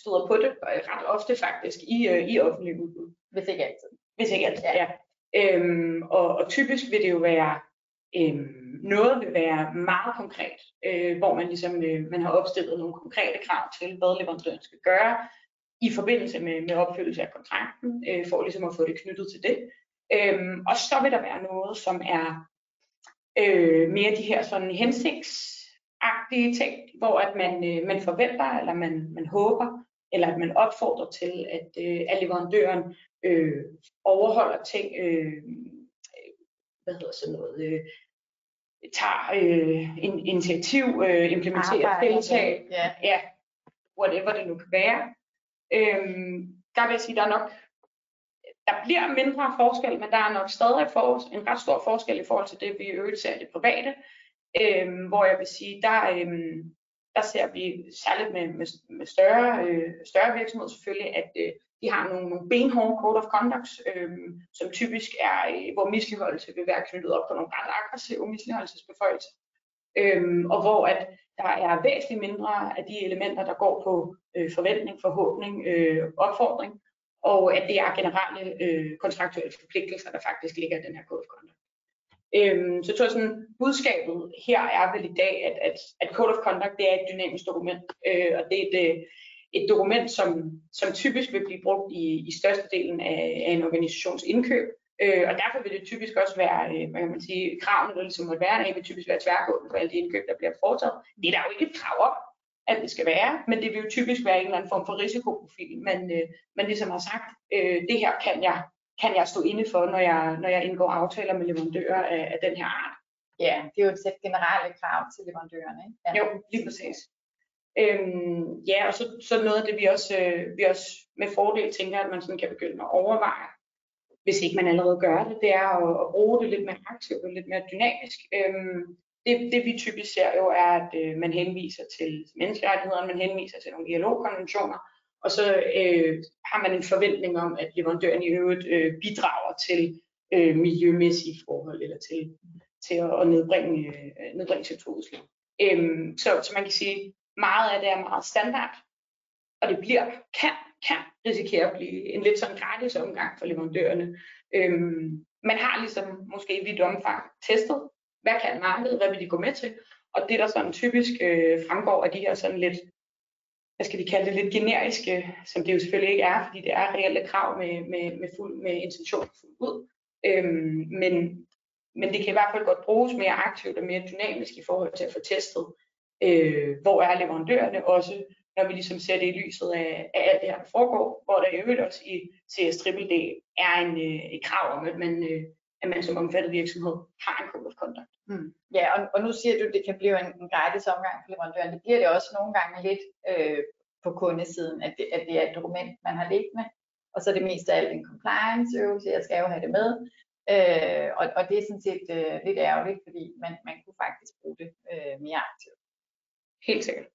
støder på det ret ofte faktisk i, øh, i offentlige udbud. Hvis ikke altid. Hvis ikke altid, ja. ja. Øhm, og, og typisk vil det jo være øhm, noget vil være meget konkret, øh, hvor man ligesom øh, man har opstillet nogle konkrete krav til, hvad leverandøren skal gøre i forbindelse med, med opfyldelse af kontrakten, øh, for ligesom at få det knyttet til det. Øhm, og så vil der være noget, som er øh, mere de her sådan hensigtsagtige ting, hvor at man, øh, man forventer, eller man, man håber, eller at man opfordrer til, at, øh, at leverandøren øh, overholder ting, øh, hvad hedder sådan noget, øh, tager øh, in, initiativ, øh, implementerer Arbejde, tiltag, ja. ja, whatever det nu kan være. Øhm, der vil jeg sige, der er nok, der bliver mindre forskel, men der er nok stadig for, en ret stor forskel i forhold til det, vi øvrigt ser i det private, øhm, hvor jeg vil sige, der, øhm, der ser vi særligt med, med, med større, øh, større virksomheder selvfølgelig, at øh, de har nogle, nogle benhårde code of conduct, øh, som typisk er, øh, hvor misligholdelse vil være knyttet op på nogle ret aggressive misligeholdelsesbeføjelser. Øh, og hvor at der er væsentligt mindre af de elementer, der går på øh, forventning, forhåbning, øh, opfordring, og at det er generelle øh, kontraktuelle forpligtelser, der faktisk ligger i den her code of conduct. Øhm, så jeg tror sådan, budskabet her er vel i dag, at, at, at Code of Conduct det er et dynamisk dokument, øh, og det er et, øh, et dokument, som, som typisk vil blive brugt i, i størstedelen af, af en organisations indkøb. Øh, og derfor vil det typisk også være, øh, hvad kan man sige, kravene, der ligesom måtte være, det vil typisk være tværgående for alle de indkøb, der bliver foretaget. Det er der jo ikke et krav om, at det skal være, men det vil jo typisk være en eller anden form for risikoprofil, man, øh, man ligesom har sagt, øh, det her kan jeg, kan jeg stå inde for, når jeg, når jeg indgår aftaler med leverandører af, af den her art. Ja, det er jo et sæt generelle krav til leverandørerne. Ikke? Ja. Jo, lige præcis. Øhm, ja, og så, så noget af det, vi også, øh, vi også med fordel tænker, at man sådan kan begynde at overveje, hvis ikke man allerede gør det, det er at, at bruge det lidt mere aktivt og lidt mere dynamisk. Øhm, det, det vi typisk ser jo er, at øh, man henviser til menneskerettighederne, man henviser til nogle ILO-konventioner, og så øh, har man en forventning om, at leverandøren i øvrigt øh, bidrager til øh, miljømæssige forhold, eller til, til at, at nedbringe, øh, nedbringe CO2-udslip. Øhm, så, så man kan sige, meget af det er meget standard, og det bliver, kan, kan risikere at blive en lidt sådan gratis omgang for leverandørerne. Øhm, man har ligesom måske i vidt omfang testet, hvad kan markedet, hvad vil de gå med til, og det der sådan typisk øh, fremgår af de her sådan lidt, hvad skal vi kalde det, lidt generiske, som det jo selvfølgelig ikke er, fordi det er reelle krav med, med, med, fuld, med intention fuldt ud. Øhm, men, men det kan i hvert fald godt bruges mere aktivt og mere dynamisk i forhold til at få testet, øh, hvor er leverandørerne også, når vi ligesom ser det i lyset af, af alt det her, der foregår, hvor der i øvrigt også i CS D er en, øh, et krav om, at man, øh, at man som omfattet virksomhed har en code of conduct. Mm. Ja, og, og nu siger du, at det kan blive en, en gratis omgang for leverandøren. Det bliver det også nogle gange lidt øh, på kundesiden, at det, at det er et dokument, man har liggende, og så er det mest af alt en compliance-øvelse, jeg skal jo have det med, øh, og, og det er sådan set øh, lidt ærgerligt, fordi man, man kunne faktisk bruge det øh, mere aktivt. Helt sikkert.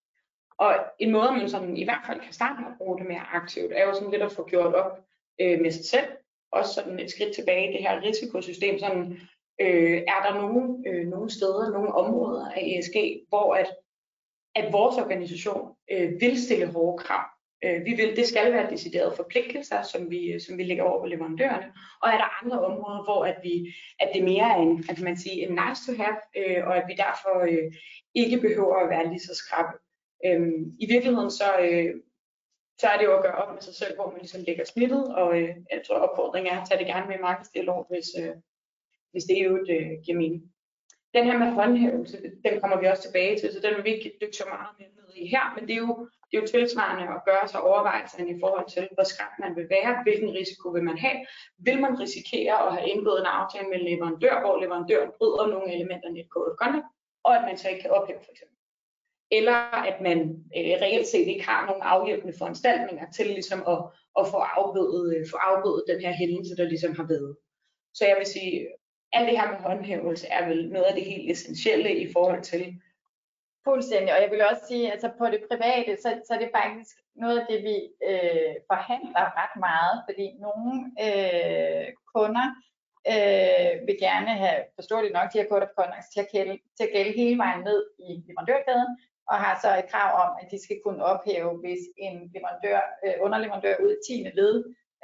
Og en måde, man sådan i hvert fald kan starte med at bruge det mere aktivt, er jo sådan lidt at få gjort op øh, med sig selv. Også sådan et skridt tilbage i det her risikosystem. Sådan, øh, er der nogle, øh, nogle steder, nogle områder af ESG, hvor at, at vores organisation øh, vil stille hårde krav. Øh, vi vil, det skal være deciderede forpligtelser, som vi, som vi lægger over på leverandørerne. Og er der andre områder, hvor at vi, at det mere er en, at man siger, en nice to have, øh, og at vi derfor øh, ikke behøver at være lige så skrappe. Øhm, I virkeligheden så, øh, så er det jo at gøre op med sig selv, hvor man ligesom lægger snittet, og øh, jeg tror opfordringen er at tage det gerne med i markedsdialog, hvis, øh, hvis det jo øh, giver mening. Den her med håndhævelse, den kommer vi også tilbage til, så den vil vi ikke dykke så meget ned i her, men det er jo, det er jo tilsvarende at gøre sig overvejelser i forhold til, hvor skrab man vil være, hvilken risiko vil man have. Vil man risikere at have indgået en aftale med en leverandør, hvor leverandøren bryder nogle elementer i et code of conduct, og at man så ikke kan ophæve for eksempel eller at man øh, reelt set ikke har nogen afhjælpende foranstaltninger til ligesom at, at få, afbødet, øh, få afbødet den her hændelse, der ligesom har været. Så jeg vil sige, alt det her med håndhævelse er vel noget af det helt essentielle i forhold til. Fuldstændig, og jeg vil også sige, altså på det private, så, så er det faktisk noget af det, vi øh, forhandler ret meget, fordi nogle øh, kunder øh, vil gerne have forståeligt nok de her code of conduct til at, gælde, til at gælde hele vejen ned i leverandørkæden, og har så et krav om, at de skal kunne ophæve, hvis en leverandør, øh, underleverandør ud i 10. led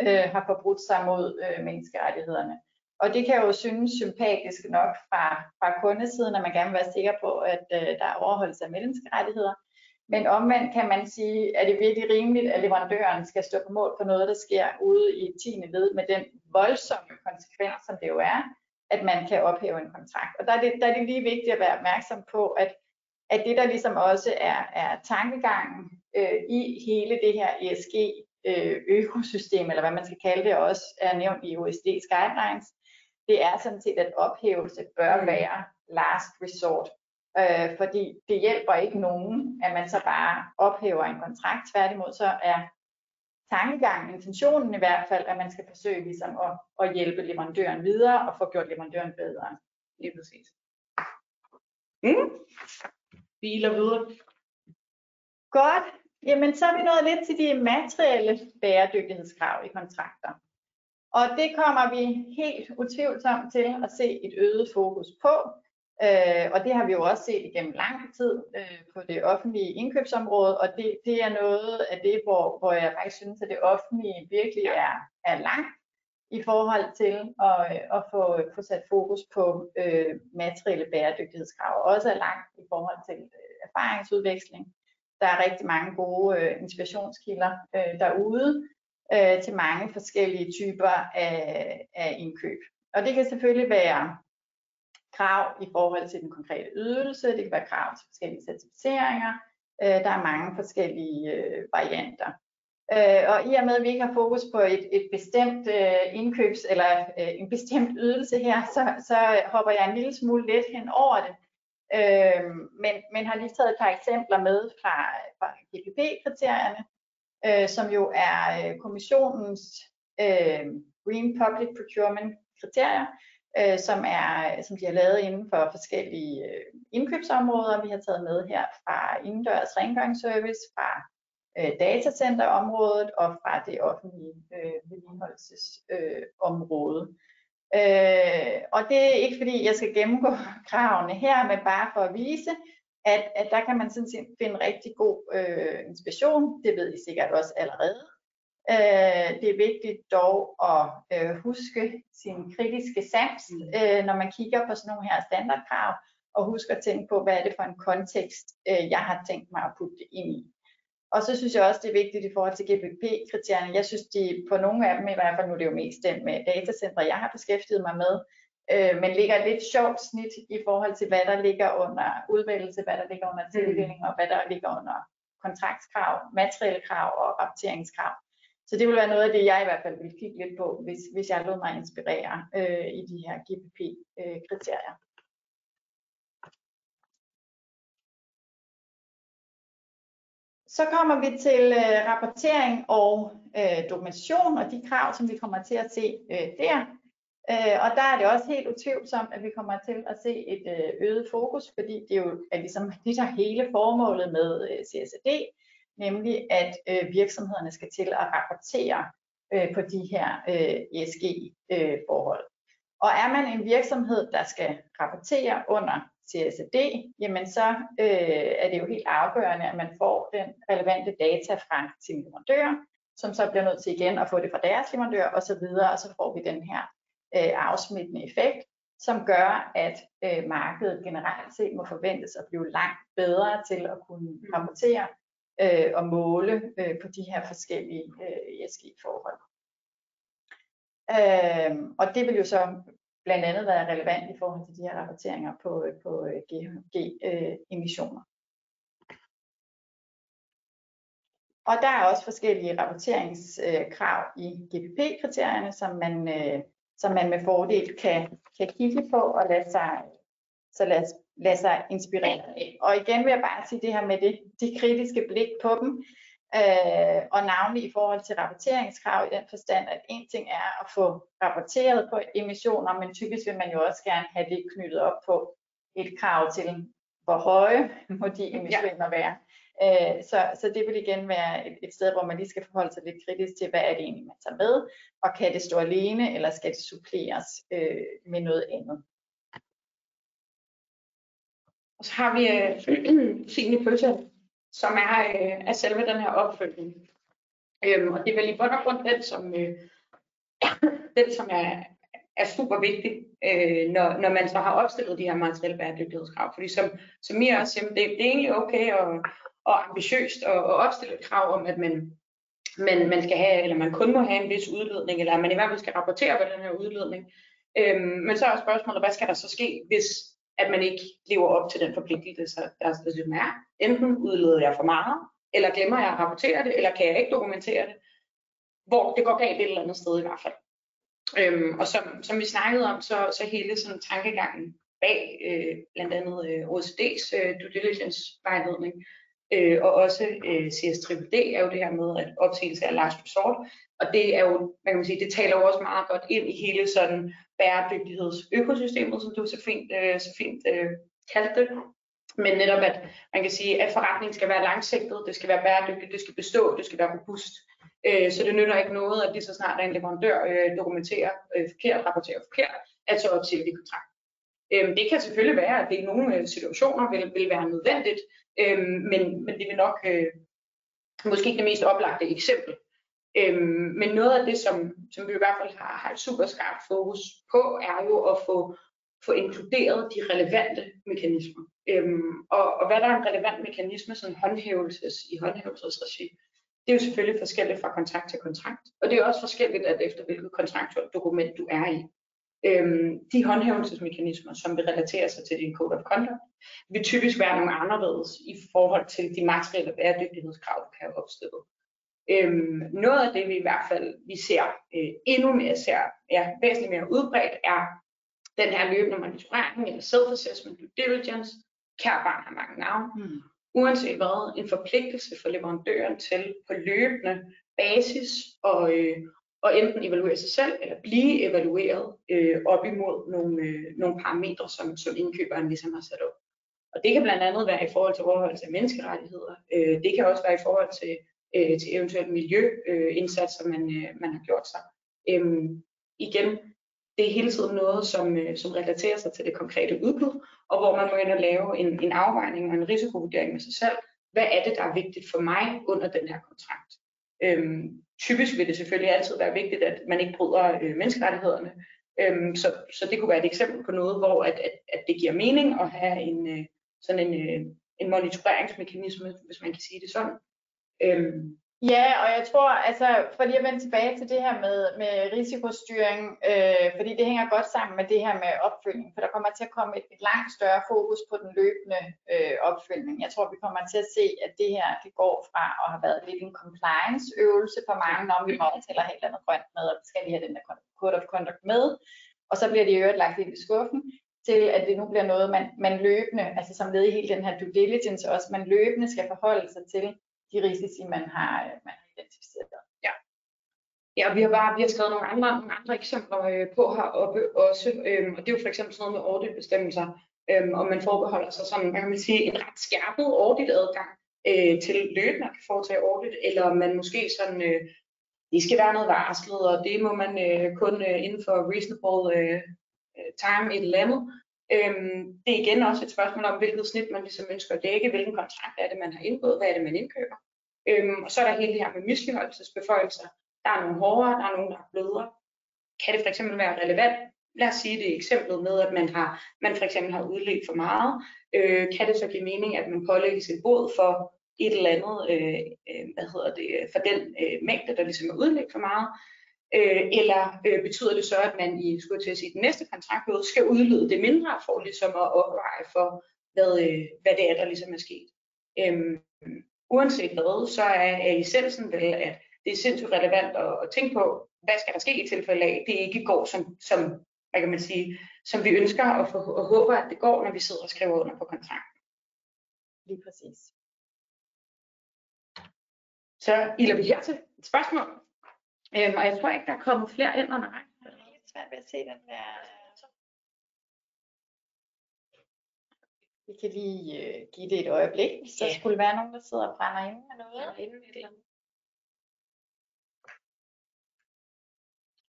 øh, har forbrudt sig mod øh, menneskerettighederne. Og det kan jo synes sympatisk nok fra, fra kundesiden, at man gerne vil være sikker på, at øh, der er overholdelse af menneskerettigheder. Men omvendt kan man sige, at det virkelig rimeligt, at leverandøren skal stå på mål for noget, der sker ude i 10. led med den voldsomme konsekvens, som det jo er, at man kan ophæve en kontrakt. Og der er det, der er det lige vigtigt at være opmærksom på, at at det der ligesom også er, er tankegangen øh, i hele det her ESG øh, økosystem, eller hvad man skal kalde det, også er nævnt i OSD's guidelines, det er sådan set, at ophævelse bør mm. være last resort. Øh, fordi det hjælper ikke nogen, at man så bare ophæver en kontrakt. Tværtimod så er tankegangen, intentionen i hvert fald, at man skal forsøge ligesom at, at hjælpe leverandøren videre og få gjort leverandøren bedre. Lige præcis. Mm biler videre. Godt. Jamen, så er vi nået lidt til de materielle bæredygtighedskrav i kontrakter. Og det kommer vi helt utvivlsomt til at se et øget fokus på. Øh, og det har vi jo også set igennem lang tid øh, på det offentlige indkøbsområde, og det, det er noget af det, hvor, hvor jeg faktisk synes, at det offentlige virkelig er, er langt i forhold til at, øh, at få, få sat fokus på øh, materielle bæredygtighedskrav, også er langt i forhold til øh, erfaringsudveksling. Der er rigtig mange gode øh, inspirationskilder øh, derude øh, til mange forskellige typer af, af indkøb. Og det kan selvfølgelig være krav i forhold til den konkrete ydelse, det kan være krav til forskellige certificeringer, øh, der er mange forskellige øh, varianter. Øh, og i og med, at vi ikke har fokus på et, et bestemt øh, indkøbs eller øh, en bestemt ydelse her, så, så hopper jeg en lille smule let hen over det. Øh, men, men har lige taget et par eksempler med fra, fra GPP-kriterierne, øh, som jo er øh, kommissionens øh, Green Public Procurement kriterier, øh, som, er, som de har lavet inden for forskellige øh, indkøbsområder. Vi har taget med her fra indendørs rengøringsservice, fra øh, datacenterområdet og fra det offentlige øh, vedligeholdelsesområde. Øh, og det er ikke fordi, jeg skal gennemgå kravene her, men bare for at vise, at, at der kan man sådan set finde rigtig god øh, inspiration. Det ved I sikkert også allerede. Øh, det er vigtigt dog at øh, huske sin kritiske sans, mm. øh, når man kigger på sådan nogle her standardkrav, og huske at tænke på, hvad er det for en kontekst, øh, jeg har tænkt mig at putte det ind i. Og så synes jeg også, det er vigtigt i forhold til GPP-kriterierne. Jeg synes, de på nogle af dem, i hvert fald nu er det jo mest den med datacentre, jeg har beskæftiget mig med, øh, men ligger lidt sjovt snit i forhold til, hvad der ligger under udvælgelse, hvad der ligger under tildeling, og hvad der ligger under kontraktkrav, materielle krav og rapporteringskrav. Så det vil være noget af det, jeg i hvert fald vil kigge lidt på, hvis, hvis jeg lod mig inspirere øh, i de her GPP-kriterier. Øh, Så kommer vi til øh, rapportering og øh, dokumentation og de krav, som vi kommer til at se øh, der. Øh, og der er det også helt utvivlsomt, at vi kommer til at se et øh, øget fokus, fordi det jo er ligesom det, der hele formålet med øh, CSD, nemlig at øh, virksomhederne skal til at rapportere øh, på de her øh, ESG-forhold. Øh, og er man en virksomhed, der skal rapportere under CSD, jamen så øh, er det jo helt afgørende, at man får den relevante data fra sin leverandør, som så bliver nødt til igen at få det fra deres leverandør osv., og så får vi den her øh, afsmittende effekt, som gør, at øh, markedet generelt set må forventes at blive langt bedre til at kunne mm. rapportere øh, og måle øh, på de her forskellige øh, ESG-forhold. Øh, og det vil jo så blandt andet være relevant i forhold til de her rapporteringer på, på GHG-emissioner. Øh, og der er også forskellige rapporteringskrav i GPP-kriterierne, som man, øh, som man med fordel kan, kan kigge på og lade sig, så lade, lade sig inspirere af. Og igen vil jeg bare sige det her med det, de kritiske blik på dem, øh, og navnlig i forhold til rapporteringskrav i den forstand, at en ting er at få rapporteret på emissioner, men typisk vil man jo også gerne have det knyttet op på et krav til, hvor høje må de emissioner være. Øh, så, så det vil igen være et, et sted, hvor man lige skal forholde sig lidt kritisk til, hvad er det egentlig, man tager med, og kan det stå alene, eller skal det suppleres øh, med noget andet. Og så har vi øh, Signe Pølse, som er, øh, er selve den her opfølgning. Øhm, og det er vel i bund og grund den, som, øh, den, som er, er super vigtig, øh, når, når man så har opstillet de her materielle bæredygtighedskrav. Fordi som, som I også siger, det, det er egentlig okay og, og ambitiøst at, at opstille et krav om, at man, man, man skal have, eller man kun må have en vis udledning, eller at man i hvert fald skal rapportere på den her udledning. Øhm, men så er spørgsmålet, hvad skal der så ske, hvis at man ikke lever op til den forpligtelse, der, der ligesom er. Enten udleder jeg for meget, eller glemmer jeg at rapportere det, eller kan jeg ikke dokumentere det. Hvor det går galt et eller andet sted i hvert fald. Øhm, og som, som vi snakkede om, så, så hele sådan tankegangen bag øh, blandt andet øh, OECD's øh, due diligence vejledning, øh, og også øh, CS-DD er jo det her med, at opsigelse er last resort, og det er jo, man kan sige, det taler jo også meget godt ind i hele sådan bæredygtighedsøkosystemet, som du så fint, øh, så fint øh, kaldte det. Men netop, at man kan sige, at forretningen skal være langsigtet, det skal være bæredygtigt, det skal bestå, det skal være robust. Øh, så det nytter ikke noget, at lige så snart en leverandør øh, dokumenterer øh, forkert, rapporterer forkert, at så opsiger de kontrakt. Øhm, det kan selvfølgelig være, at det i nogle øh, situationer vil, vil være nødvendigt, øhm, men, men det vil nok øh, måske ikke det mest oplagte eksempel. Øhm, men noget af det, som, som vi i hvert fald har, har et super skarpt fokus på, er jo at få, få inkluderet de relevante mekanismer. Øhm, og, og hvad der er en relevant mekanisme, sådan håndhævelses, i håndhævelsesregi, det er jo selvfølgelig forskelligt fra kontrakt til kontrakt. Og det er også forskelligt, at efter hvilket kontraktuelt dokument du er i. Øhm, de håndhævelsesmekanismer, som vil relatere sig til din code of conduct, vil typisk være nogle anderledes i forhold til de materielle bæredygtighedskrav, du kan have opstillet. Øhm, noget af det, vi i hvert fald vi ser øh, endnu mere, ser ja, væsentligt mere udbredt, er den her løbende monitorering eller self-assessment due diligence. Kære barn har mange navne. Mm. Uanset hvad, en forpligtelse for leverandøren til på løbende basis og, øh, og enten evaluere sig selv eller blive evalueret øh, op imod nogle, øh, nogle parametre, som, som indkøberen ligesom har sat op. Og det kan blandt andet være i forhold til overholdelse af menneskerettigheder. Øh, det kan også være i forhold til øh, til eventuelt miljøindsatser, øh, man, øh, man har gjort sig. Øhm, igen, det er hele tiden noget, som, øh, som relaterer sig til det konkrete udbud, og hvor man må ind og lave en, en afvejning og en risikovurdering med sig selv. Hvad er det, der er vigtigt for mig under den her kontrakt? Øhm, typisk vil det selvfølgelig altid være vigtigt, at man ikke bryder øh, menneskerettighederne. Øhm, så, så det kunne være et eksempel på noget, hvor at, at, at det giver mening at have en, øh, sådan en, øh, en monitoreringsmekanisme, hvis man kan sige det sådan, Øhm. Ja, og jeg tror, altså, for lige at vende tilbage til det her med, med risikostyring, øh, fordi det hænger godt sammen med det her med opfølgning, for der kommer til at komme et, et langt større fokus på den løbende øh, opfølgning. Jeg tror, vi kommer til at se, at det her det går fra at have været lidt en compliance-øvelse for mange, når vi må tæller helt andet grønt med, og skal lige have den der code of conduct med, og så bliver det i øvrigt lagt ind i skuffen, til at det nu bliver noget, man, man løbende, altså som led i hele den her due diligence også, man løbende skal forholde sig til, de risici, man har, øh, man har identificeret. Ja, og vi har bare vi har skrevet nogle andre, nogle andre eksempler øh, på heroppe også, øhm, og det er jo for eksempel sådan noget med auditbestemmelser, øhm, og man forbeholder sig sådan, man kan sige, en ret skærpet auditadgang øh, til løbende at foretage audit, eller man måske sådan, øh, det skal være noget varslet, og det må man øh, kun øh, inden for reasonable øh, øh time et eller andet. Øhm, det er igen også et spørgsmål om, hvilket snit man ligesom ønsker at dække, hvilken kontrakt er det, man har indgået, hvad er det, man indkøber. Øhm, og så er der hele det her med misligholdelsesbeføjelser, der er nogle hårdere, der er nogle, der er blødere. Kan det for eksempel være relevant? Lad os sige det eksemplet med, at man, har, man for eksempel har udledt for meget. Øh, kan det så give mening, at man pålægges et bod for et eller andet, øh, øh, hvad hedder det, for den øh, mængde, der ligesom er udledt for meget? Øh, eller øh, betyder det så, at man i skulle til at sige, den næste kontraktperiode skal udlede det mindre for ligesom at opveje for, hvad, øh, hvad det er, der ligesom er sket? Øh, uanset hvad, så er, er essensen vel, at det er sindssygt relevant at, at tænke på, hvad skal der ske i tilfælde af, det ikke går som, som, hvad kan man sige, som vi ønsker og, for, og håber, at det går, når vi sidder og skriver under på kontrakten. Lige præcis. Så ilder vi her til et spørgsmål. Øhm, og jeg tror ikke, der er kommet flere ind under rækken. Det er lidt svært ved at se den der. Vi kan lige øh, give det et øjeblik, hvis der Ja. skulle være nogen, der sidder og brænder inde med noget. Eller inden et eller andet.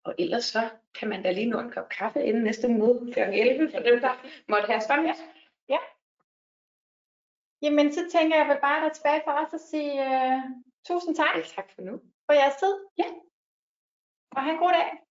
Og ellers så kan man da lige nå en kop kaffe inden næste møde kl. 11, for dem, der måtte have spørgsmål. Jamen, så tænker jeg vel bare, at der er tilbage for os at sige uh, tusind tak Ja, tak for nu. for jeres tid. Ja. Og have en god dag.